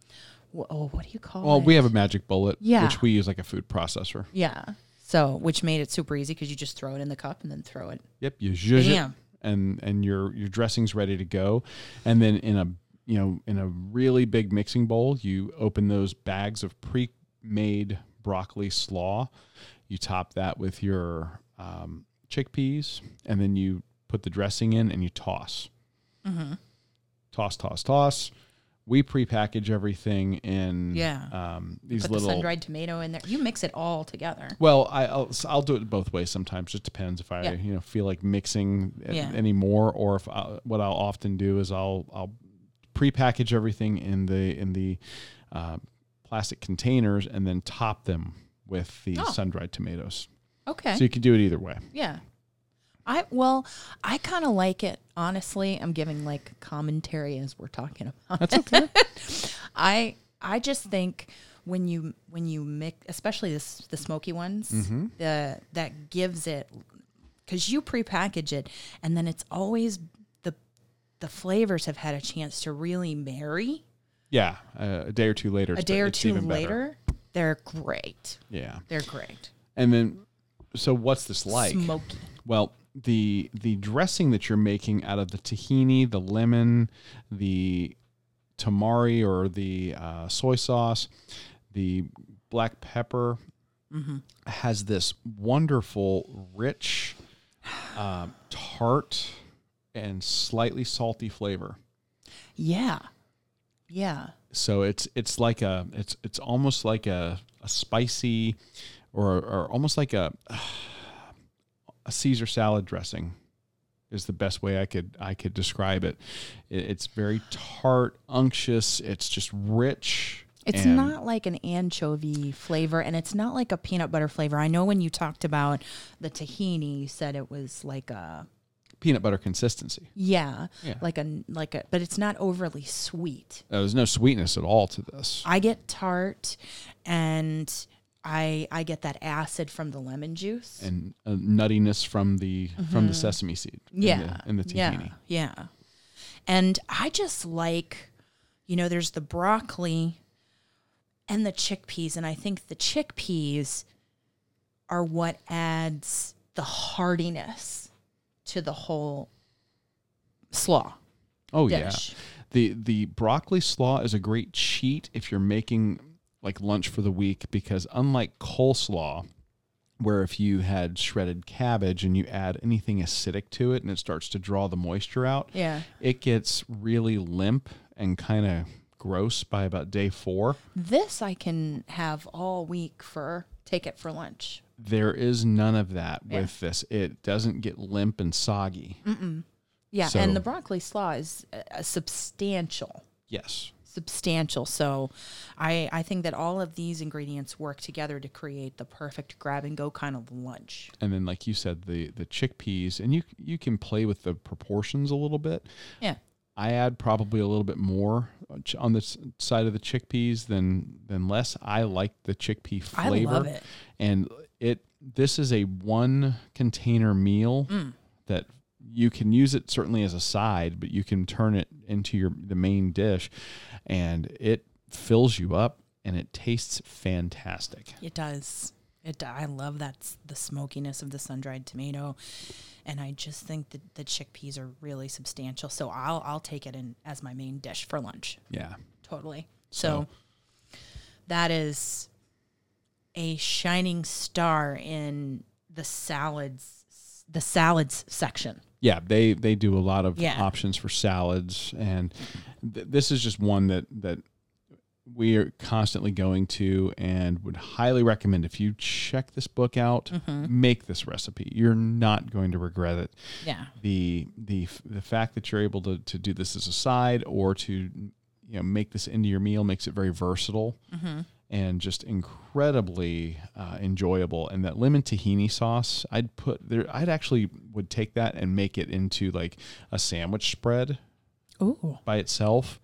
oh what do you call it? well, it we have a magic bullet, Yeah. which we use like a food processor. yeah so which made it super easy because you just throw it in the cup and then throw it Yep, you zhuzh it, and and your your dressing's ready to go, and then in a you know in a really big mixing bowl, you open those bags of pre-made broccoli slaw. You top that with your um, chickpeas, and then you put the dressing in and you toss. Mm-hmm. Toss, toss, toss. We pre-package everything in Yeah. um, these put little the sun-dried tomato in there you mix it all together well, I, I'll I'll do it both ways. Sometimes just depends if I Yeah. you know feel like mixing Yeah. anymore, or if I, what I'll often do is I'll I'll prepackage everything in the in the uh, plastic containers and then top them with the Oh. sun dried tomatoes. okay So you can do it either way. yeah i well i kind of like it honestly i'm giving like commentary as we're talking about That's okay. I I just think when you when you mix, especially this the smoky ones, Mm-hmm. the that gives it because you prepackage it, and then it's always the the flavors have had a chance to really marry. yeah, uh, a day or two later. A day or two better. later, they're great. Yeah, They're great. and then so what's this like? Smoky. Well, the the dressing that you're making out of the tahini, the lemon, the tamari or the uh, soy sauce, the black pepper has this wonderful, rich, um, tart, and slightly salty flavor. Yeah, yeah. So it's it's like a it's it's almost like a, a spicy or or almost like a a Caesar salad dressing is the best way I could I could describe it. It- It's very tart, unctuous. It's just rich. It's not like an anchovy flavor and it's not like a peanut butter flavor. I know when you talked about the tahini, you said it was like a peanut butter consistency. yeah, Yeah. like a like a but it's not overly sweet. Uh, there's no sweetness at all to this. I get tart and I I get that acid from the lemon juice. and nuttiness from the from the sesame seed. in Mm-hmm. yeah. the, in the tahini. Yeah. Yeah. And I just like, you know, there's the broccoli and the chickpeas. And I think the chickpeas are what adds the hardiness to the whole slaw. Oh Dish. yeah, the the broccoli slaw is a great cheat if you're making like lunch for the week because unlike coleslaw, where if you had shredded cabbage and you add anything acidic to it and it starts to draw the moisture out, Yeah. it gets really limp and kind of gross by about day four. This I can have all week for take it for lunch. There is none of that Yeah. with this. It doesn't get limp and soggy. Yeah. So- and the broccoli slaw is a substantial. Yes. Substantial. So I I think that all of these ingredients work together to create the perfect grab and go kind of lunch. and then like you said the the chickpeas and you you can play with the proportions a little bit Yeah. i add probably a little bit more on this side of the chickpeas than than less i like the chickpea flavor. I love it. and it this is a one container meal Mm. that you can use it certainly as a side but you can turn it into your the main dish and it fills you up and it tastes fantastic It does. It. I love that the smokiness of the sun dried tomato, and I just think that the chickpeas are really substantial. So I'll I'll take it in as my main dish for lunch. Yeah. Totally. So, that is a shining star in the salads the salads section. Yeah, they they do a lot of Yeah. options for salads, and th- this is just one that that we are constantly going to, and would highly recommend if you check this book out, mm-hmm. make this recipe. You're not going to regret it. Yeah. the the the fact that you're able to to do this as a side or to you know make this into your meal makes it very versatile mm-hmm. And just incredibly uh, enjoyable. And that lemon tahini sauce, I'd put there. I'd actually would take that and make it into like a sandwich spread Ooh. by itself.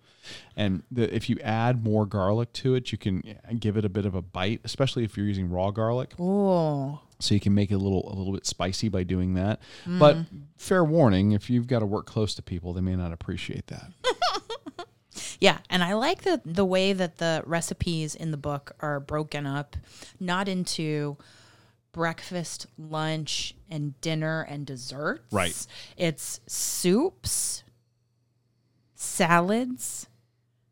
And the, if you add more garlic to it, you can give it a bit of a bite, especially if you're using raw garlic Oh. so you can make it a little a little bit spicy by doing that. But fair warning, if you've got to work close to people, they may not appreciate that. Yeah, and I like the the way that the recipes in the book are broken up, not into breakfast, lunch, and dinner and desserts. Right. It's soups, salads,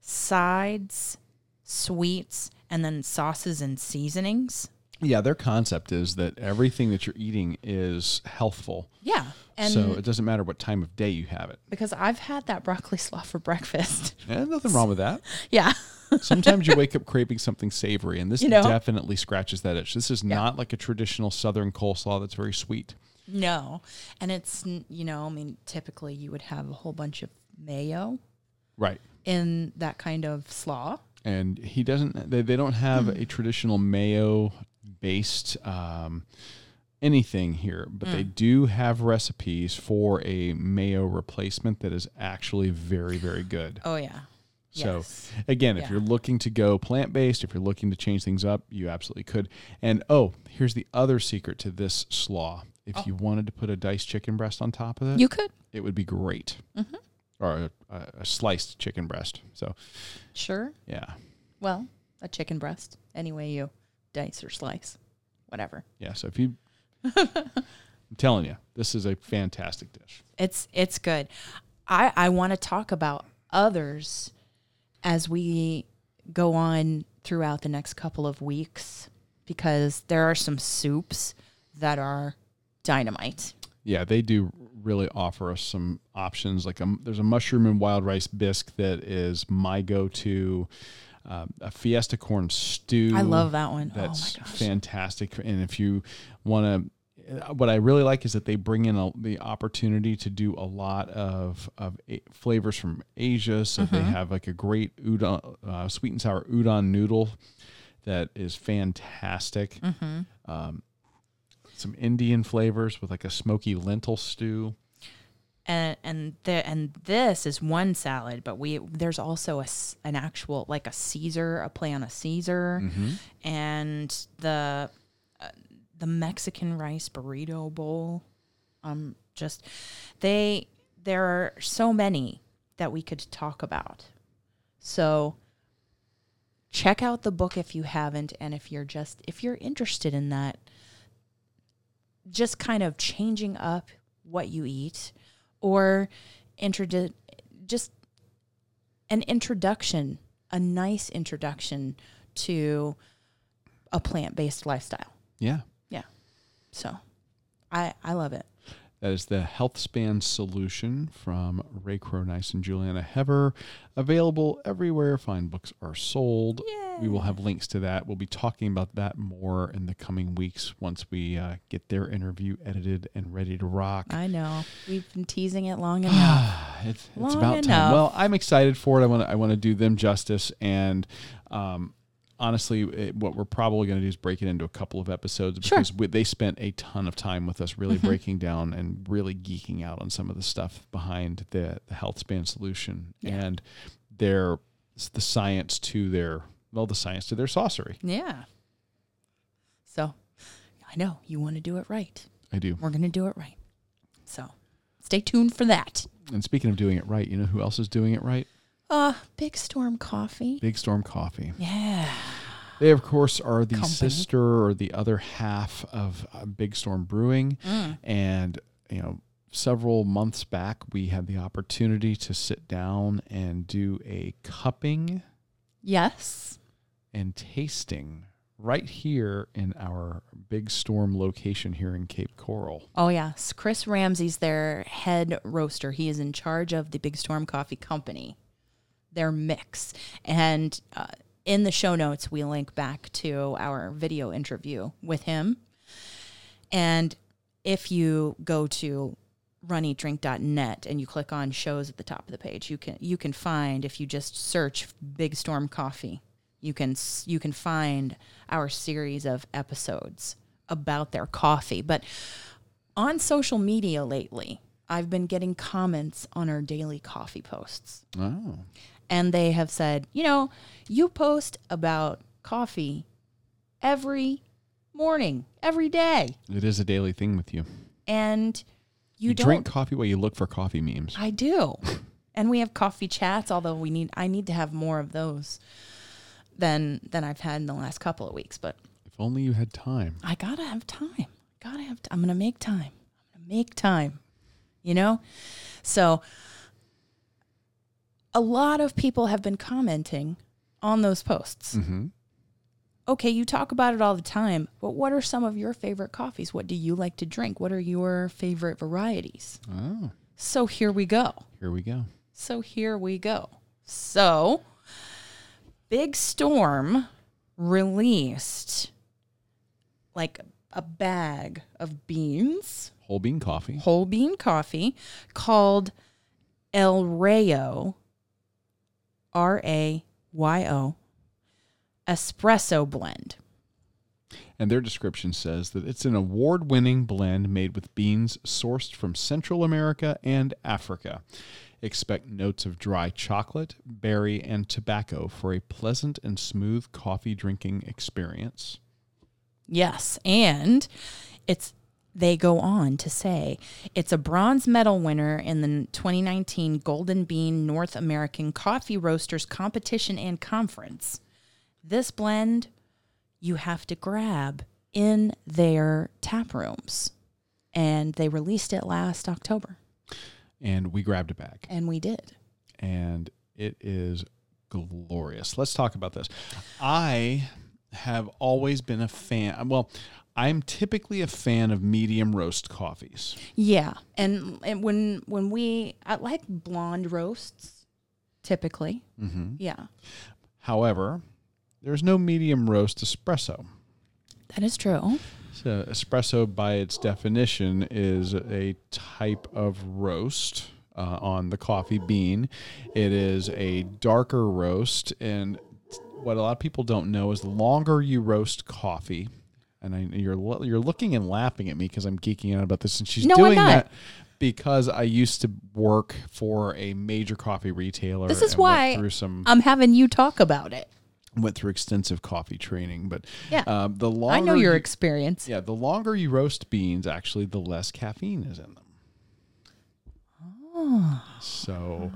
sides, sweets, and then sauces and seasonings. yeah, their concept is that everything that you're eating is healthful. Yeah. And so it doesn't matter what time of day you have it. because I've had that broccoli slaw for breakfast. And nothing wrong with that. yeah. Sometimes you wake up craving something savory, and this You know? definitely scratches that itch. This is not like a traditional Southern coleslaw that's very sweet. No. And it's, you know, I mean, typically you would have a whole bunch of mayo Right. in that kind of slaw. and he doesn't they, they don't have a traditional mayo based um, anything here but they hmm. do have recipes for a mayo replacement that is actually very very good Oh, yeah. so Yes. again if you're looking to go plant-based if you're looking to change things up you absolutely could and oh here's the other secret to this slaw if oh. you wanted to put a diced chicken breast on top of it Oh. You could. it would be great mm-hmm. or a, a, a sliced chicken breast so Sure. yeah Well, a chicken breast. Any way you dice or slice, whatever. Yeah, so if you, I'm telling you, this is a fantastic dish. It's it's good. I I want to talk about others as we go on throughout the next couple of weeks because there are some soups that are dynamite. Yeah, they do really offer us some options. Like a, there's a mushroom and wild rice bisque that is my go-to. Um, a fiesta corn stew. I love that one. That's oh my gosh. fantastic. And if you want to, what I really like is that they bring in a, the opportunity to do a lot of of a, flavors from Asia. So Mm-hmm. they have like a great udon, uh, sweet and sour udon noodle that is fantastic. Mm-hmm. Um, some Indian flavors with like a smoky lentil stew. And and the, and this is one salad, but we there's also a an actual like a Caesar, a play on a Caesar, and the uh, the Mexican rice burrito bowl. Um, just they there are so many that we could talk about. So check out the book if you haven't, and if you're just if you're interested in that, just kind of changing up what you eat or introdu- just an introduction, a nice introduction to a plant-based lifestyle. Yeah. Yeah. So I I love it. That is the Healthspan Solution from Ray Cronise and Julieanna Hever. Available everywhere fine books are sold. We will have links to that. We'll be talking about that more in the coming weeks once we uh, get their interview edited and ready to rock. I know. We've been teasing it long enough. it's, it's Long about time. Well, I'm excited for it. I want to I want to do them justice and um, honestly it, what we're probably going to do is break it into a couple of episodes Sure. because we, they spent a ton of time with us really mm-hmm. breaking down and really geeking out on some of the stuff behind the the health span solution and their the science to their well the science to their saucery. yeah. So I know you want to do it right. I do. We're going to do it right. So stay tuned for that. And speaking of doing it right, you know who else is doing it right? Uh, Big Storm Coffee. Big Storm Coffee. Yeah. They, of course, are the Company. sister or the other half of uh, Big Storm Brewing. Mm. And, you know, several months back, we had the opportunity to sit down and do a cupping Yes. and tasting right here in our Big Storm location here in Cape Coral. Oh yes, Chris Ramsey's their head roaster. He is in charge of the Big Storm Coffee Company, their mix. And uh, in the show notes, we link back to our video interview with him. And if you go to runeatdrink.net and you click on shows at the top of the page, you can you can find if you just search Big Storm Coffee, you can you can find our series of episodes about their coffee. But on social media lately, I've been getting comments on our daily coffee posts. Oh. And they have said, you know, you post about coffee every morning, every day. It is a daily thing with you. And you, You, don't drink coffee while you look for coffee memes. I do. and we have coffee chats, although we need I need to have more of those than than I've had in the last couple of weeks, but If only you had time. I gotta have time. Gotta have. T- I'm gonna make time. I'm gonna make time. You know, so a lot of people have been commenting on those posts. Mm-hmm. Okay, you talk about it all the time, but what are some of your favorite coffees? What do you like to drink? What are your favorite varieties? Oh, So here we go. here we go. So here we go. So, Big Storm released like a bag of beans, Whole bean coffee. whole bean coffee called El Rayo, R A Y O, espresso blend. And their description says that it's an award winning blend made with beans sourced from Central America and Africa. Expect notes of dry chocolate, berry, and tobacco for a pleasant and smooth coffee drinking experience. Yes, and it's they go on to say it's a bronze medal winner in the 2019 Golden Bean North American Coffee Roasters Competition and Conference. This blend you have to grab in their tap rooms. And they released it last October, And we grabbed it back. and we did. and it is glorious. Let's talk about this. I have always been a fan. Well, I'm typically a fan of medium roast coffees. Yeah, and, and when when we I like blonde roasts typically. Mm-hmm. Yeah. However, there's no medium roast espresso. That is true. So espresso, by its definition, is a type of roast uh, on the coffee bean. It is a darker roast, and what a lot of people don't know is the longer you roast coffee, and I, you're you're looking and laughing at me because I'm geeking out about this, and she's No, doing that because I used to work for a major coffee retailer. This is why through some I'm having you talk about it. went through extensive coffee training, but Yeah. um, the longer I know your you- experience. yeah, the longer you roast beans, actually, the less caffeine is in them. Oh. So,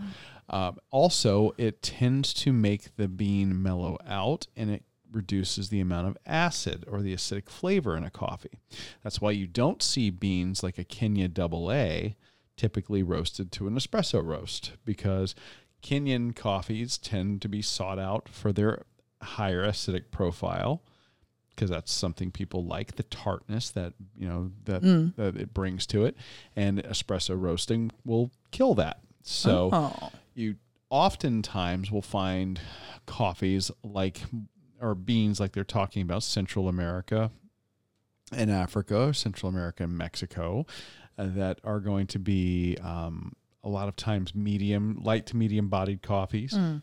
um, also, it tends to make the bean mellow out and it reduces the amount of acid or the acidic flavor in a coffee. That's why you don't see beans like a Kenya double A typically roasted to an espresso roast because Kenyan coffees tend to be sought out for their higher acidic profile because that's something people like the tartness that you know that mm. that it brings to it and espresso roasting will kill that so Oh. you oftentimes will find coffees like or beans like they're talking about Central America and Africa, Central America and Mexico, uh, that are going to be um, a lot of times medium, light to medium bodied coffees, Mm.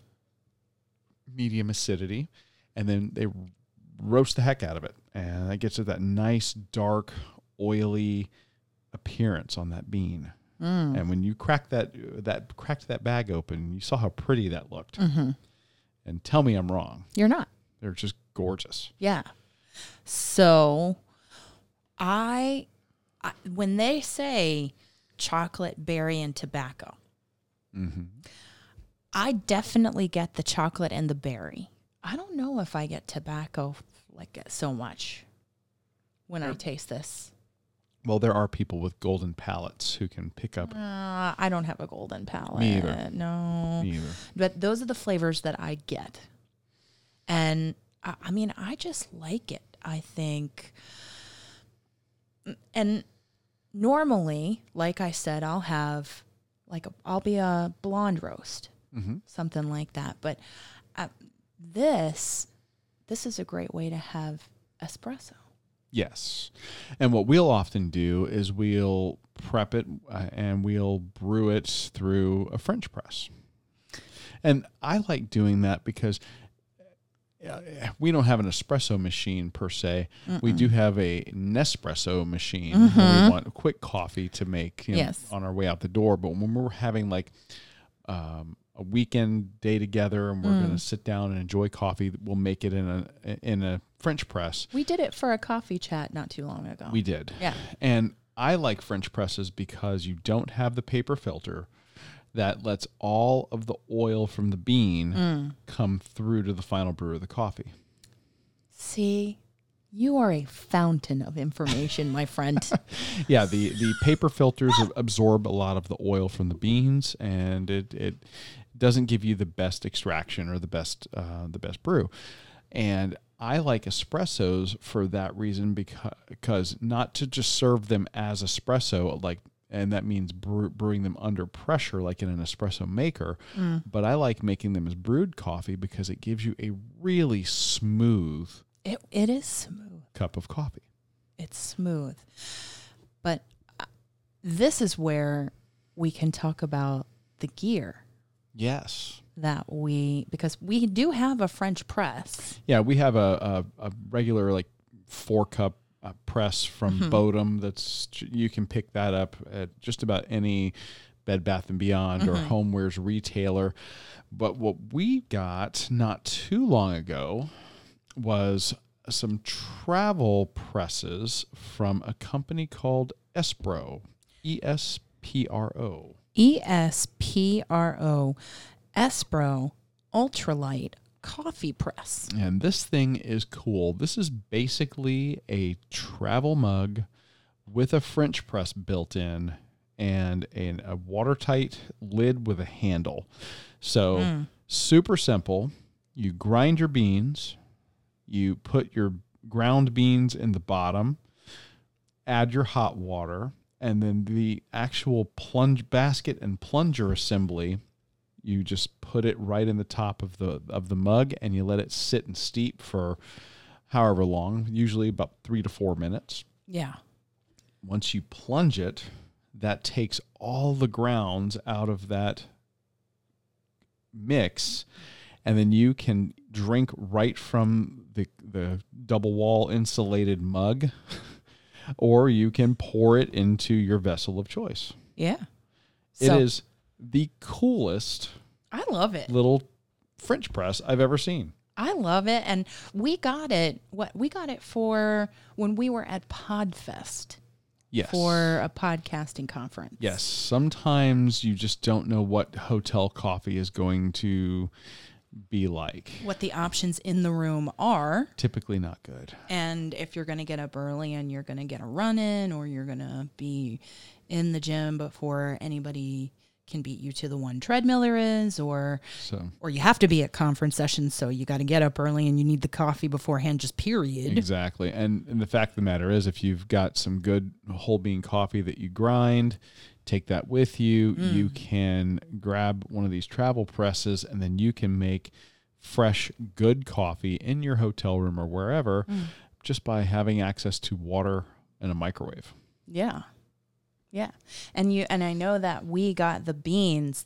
medium acidity, and then they roast the heck out of it, and that gets it that nice dark, oily appearance on that bean. Mm. And when you crack that that cracked that bag open, you saw how pretty that looked. hmm And tell me I'm wrong. You're not. They're just gorgeous. Yeah. So I, I when they say chocolate, berry, and tobacco, Mm-hmm. I definitely get the chocolate and the berry. I don't know if I get tobacco like so much when I taste this. Well, there are people with golden palates who can pick up. Uh, I don't have a golden palate. Me either. No. Me either. But those are the flavors that I get. And I, I mean, I just like it. I think. And normally, like I said, I'll have like a, I'll be a blonde roast, Mhm. something like that. But uh, this, this is a great way to have espresso. Yes. And what we'll often do is we'll prep it uh, and we'll brew it through a French press. And I like doing that because we don't have an espresso machine per se. We do have a Nespresso machine when we want quick coffee to make you know, Yes. on our way out the door. But when we're having like um, a weekend day together and we're going to sit down and enjoy coffee, we'll make it in a in a French press. We did it for a coffee chat not too long ago. We did. Yeah. And I like French presses because you don't have the paper filter that lets all of the oil from the bean Mm. come through to the final brew of the coffee. See, you are a fountain of information, my friend. Yeah, the, the paper filters absorb a lot of the oil from the beans and it, it doesn't give you the best extraction or the best uh, the best brew. And I like espressos for that reason because, because not to just serve them as espresso, like, and that means brew, brewing them under pressure, like in an espresso maker. But I like making them as brewed coffee because it gives you a really smooth it, it is smooth. cup of coffee. It's smooth. But uh, this is where we can talk about the gear Yes. that we, because we do have a French press. Yeah, we have a, a, a regular like four cup uh, press from Bodum. That's you can pick that up at just about any Bed Bath and Beyond or Homewares retailer. But what we got not too long ago was some travel presses from a company called Espro, E S P R O. E S P R O, Espro Ultralight Coffee Press. And this thing is cool. This is basically a travel mug with a French press built in and an, a watertight lid with a handle. So, hmm. super simple. You grind your beans, you put your ground beans in the bottom, add your hot water, and then the actual plunge basket and plunger assembly you just put it right in the top of the of the mug and you let it sit and steep for however long usually about three to four minutes Yeah. once you plunge it that takes all the grounds out of that mix and then you can drink right from the the double wall insulated mug or you can pour it into your vessel of choice Yeah. it So, is the coolest I love it. little French press I've ever seen. I love it. And we got it. What we got it for when we were at Podfest Yes. for a podcasting conference. yes. Sometimes you just don't know what hotel coffee is going to be like. What the options in the room are. Typically not good. And if you're going to get up early and you're going to get a run in or you're going to be in the gym before anybody can beat you to the one treadmill there is or So or you have to be at conference sessions so you got to get up early and you need the coffee beforehand just period. exactly. And and the fact of the matter is if you've got some good whole bean coffee that you grind, take that with you. Mm. You can grab one of these travel presses and then you can make fresh good coffee in your hotel room or wherever mm. just by having access to water and a microwave. Yeah. Yeah. And you and I know that we got the beans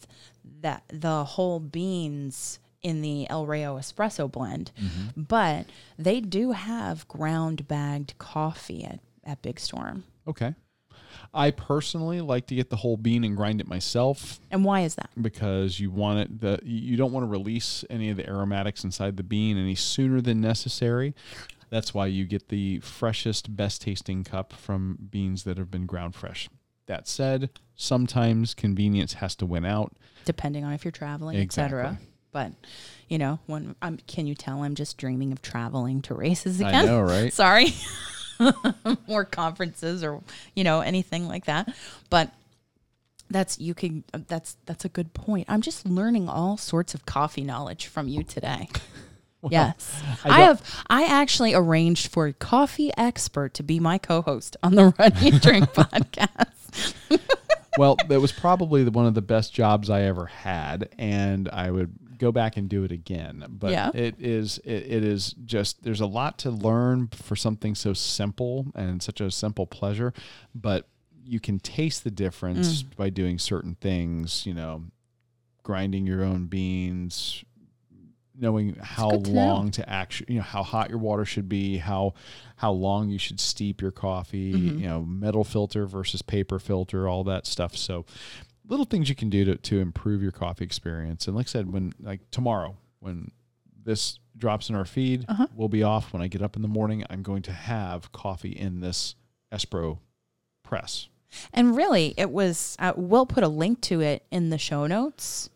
that the whole beans in the El Rayo espresso blend. Mm-hmm. But they do have ground bagged coffee at, at Big Storm. Okay. I personally like to get the whole bean and grind it myself And why is that? because you want it the you don't want to release any of the aromatics inside the bean any sooner than necessary. That's why you get the freshest, best tasting cup from beans that have been ground fresh. That said, sometimes convenience has to win out. Depending on if you're traveling, etc. But you know, when I'm, can you tell I'm just dreaming of traveling to races I again? know, right? Sorry, more conferences or you know anything like that. But that's you can. That's that's a good point. I'm just learning all sorts of coffee knowledge from you today. Yes, I I, have. I actually arranged for a coffee expert to be my co-host on the Run Eat Drink podcast. well, that was probably the, one of the best jobs I ever had, and I would go back and do it again. But Yeah. it is it, it is just there's a lot to learn for something so simple and such a simple pleasure, but you can taste the difference Mm. by doing certain things. You know, grinding your own beans. Knowing how to know. long to actually, you know, how hot your water should be, how how long you should steep your coffee, Mhm. you know, metal filter versus paper filter, all that stuff. So little things you can do to, to improve your coffee experience. And like I said, when like tomorrow, when this drops in our feed, Uh-huh. we'll be off. When I get up in the morning, I'm going to have coffee in this Espro press. And really, it was. Uh, we'll put a link to it in the show notes,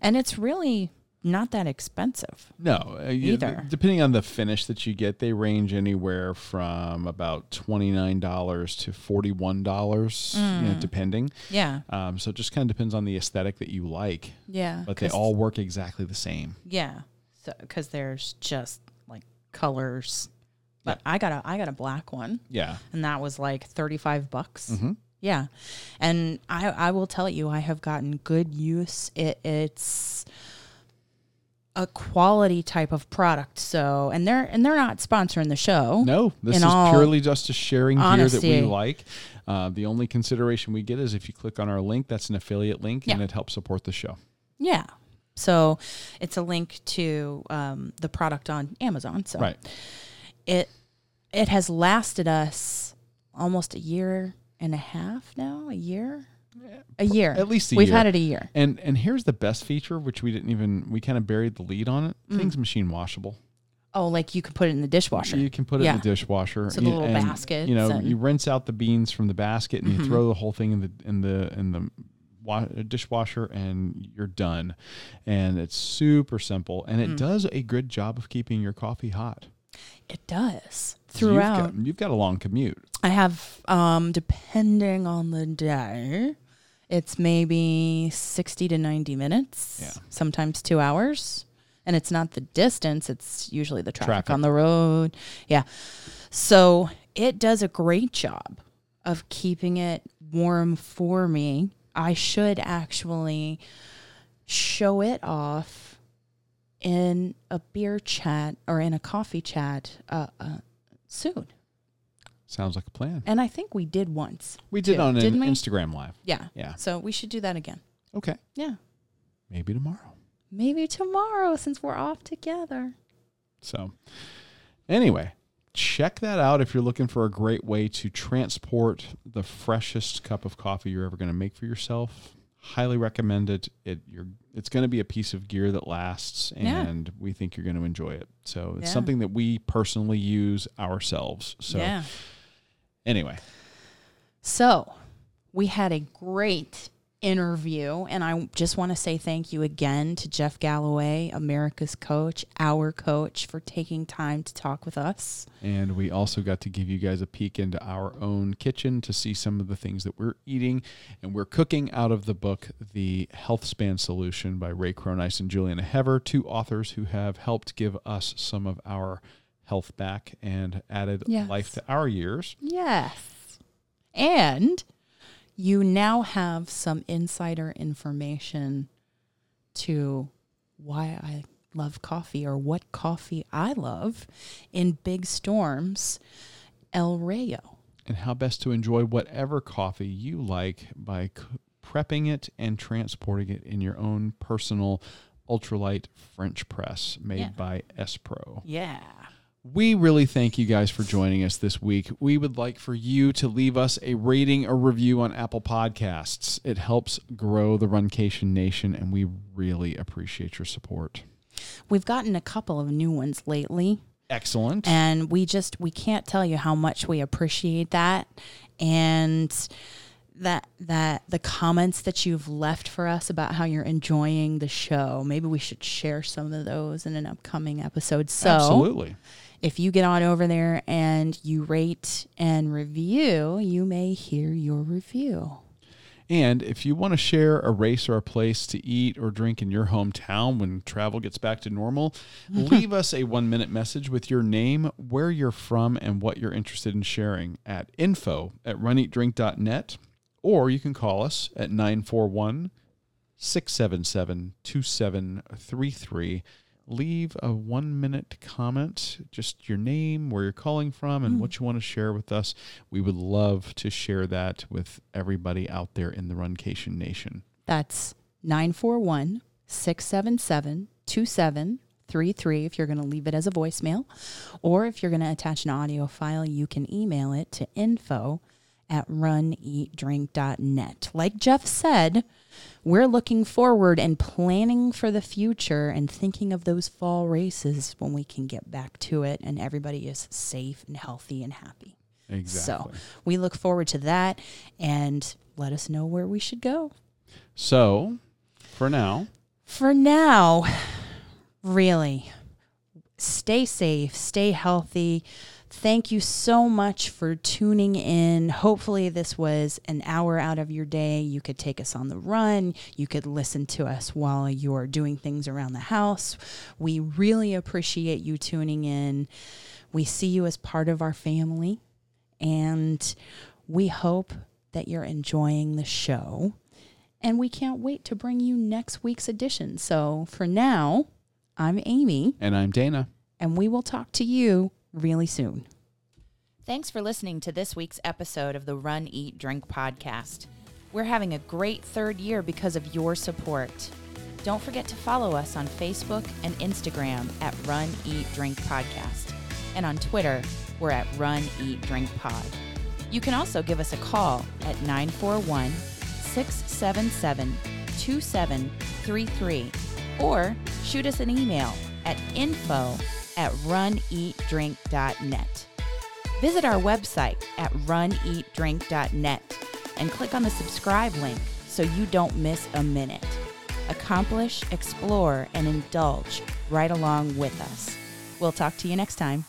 and it's really not that expensive. No, uh, Either. depending on the finish that you get, they range anywhere from about twenty nine dollars to forty one dollars, you know, Mm. depending. Yeah, Um, so it just kind of depends on the aesthetic that you like, yeah. but they all work exactly the same. Yeah. So because there's just like colors. But I got a I got a black one Yeah. and that was like 35 bucks. hmm Yeah. And I I will tell you I have gotten good use it it's a quality type of product. So and they're and they're not sponsoring the show. No, this is purely just a sharing gear that we like. Uh, the only consideration we get is if you click on our link, that's an affiliate link, and it helps support the show. Yeah. So it's a link to um, the product on Amazon. So Right. it it has lasted us almost a year and a half now. A year, a year. At least a We've year. had it a year. And and here's the best feature, which we didn't even we kind of buried the lead on it. Mm. Things machine washable. Oh, like you can put it in the dishwasher. You can put it Yeah. in the dishwasher. So the little and, baskets You know, and- you rinse out the beans from the basket and Mhm. you throw the whole thing in the in the in the wa- dishwasher and you're done. And it's super simple and it Mm. does a good job of keeping your coffee hot. It does You've throughout. got, you've got a long commute. I have, um, depending on the day, it's maybe sixty to ninety minutes. Yeah. Sometimes two hours, and it's not the distance; it's usually the traffic, Traffic. on the road. Yeah. So it does a great job of keeping it warm for me. I should actually show it off in a beer chat or in a coffee chat uh, uh, soon. Sounds like a plan. And I think we did once. We did too, on an we? Instagram live. Yeah. Yeah. So we should do that again. Okay. Yeah. Maybe tomorrow. Maybe tomorrow since we're off together. So, anyway, check that out if you're looking for a great way to transport the freshest cup of coffee you're ever going to make for yourself. Highly recommend it. It you're it's going to be a piece of gear that lasts, Yeah. and we think you're going to enjoy it. So it's Yeah. something that we personally use ourselves. So yeah. Anyway, So we had a great interview, and I just want to say thank you again to Jeff Galloway, America's coach, our coach, for taking time to talk with us. And we also got to give you guys a peek into our own kitchen to see some of the things that we're eating. And we're cooking out of the book, The Healthspan Solution by Ray Cronise and Julieanna Hever, two authors who have helped give us some of our health back and added Yes. life to our years. Yes. And you now have some insider information to why I love coffee or what coffee I love in Big Storms El Rayo. And how best to enjoy whatever coffee you like by c- prepping it and transporting it in your own personal ultralight French press made Yeah. by Espro. Yeah. We really thank you guys for joining us this week. We would like for you to leave us a rating or review on Apple Podcasts. It helps grow the Runcation Nation, and we really appreciate your support. We've gotten a couple of new ones lately. Excellent. and we just we can't tell you how much we appreciate that and that that the comments that you've left for us about how you're enjoying the show. Maybe we should share some of those in an upcoming episode. So Absolutely. If you get on over there and you rate and review, you may hear your review. And if you want to share a race or a place to eat or drink in your hometown when travel gets back to normal, leave us a one minute message with your name, where you're from, and what you're interested in sharing at info at runeatdrink.net. Or you can call us at 941 677 2733. Leave a one minute comment, just your name, where you're calling from, and hmm. what you want to share with us. We would love to share that with everybody out there in the Runcation Nation. That's 941 677 2733 if you're going to leave it as a voicemail. Or if you're going to attach an audio file, you can email it to info at runeatdrink.net. Like Jeff said, we're looking forward and planning for the future and thinking of those fall races when we can get back to it and everybody is safe and healthy and happy. Exactly. So we look forward to that and let us know where we should go. So, for now, For now, really, stay safe, stay healthy. Thank you so much for tuning in. Hopefully, this was an hour out of your day. You could take us on the run. You could listen to us while you're doing things around the house. We really appreciate you tuning in. We see you as part of our family, and we hope that you're enjoying the show. And we can't wait to bring you next week's edition. So for now, I'm Amy, and I'm Dana. and we will talk to you really soon. Thanks for listening to this week's episode of the Run, Eat, Drink podcast. We're having a great third year because of your support. Don't forget to follow us on Facebook and Instagram at Run, Eat, Drink Podcast. And on Twitter, we're at Run, Eat, Drink Pod. You can also give us a call at 941 677 2733 or shoot us an email at info at runeatdrink.net. Visit our website at runeatdrink.net and click on the subscribe link so you don't miss a minute. Accomplish, explore, and indulge right along with us. We'll talk to you next time.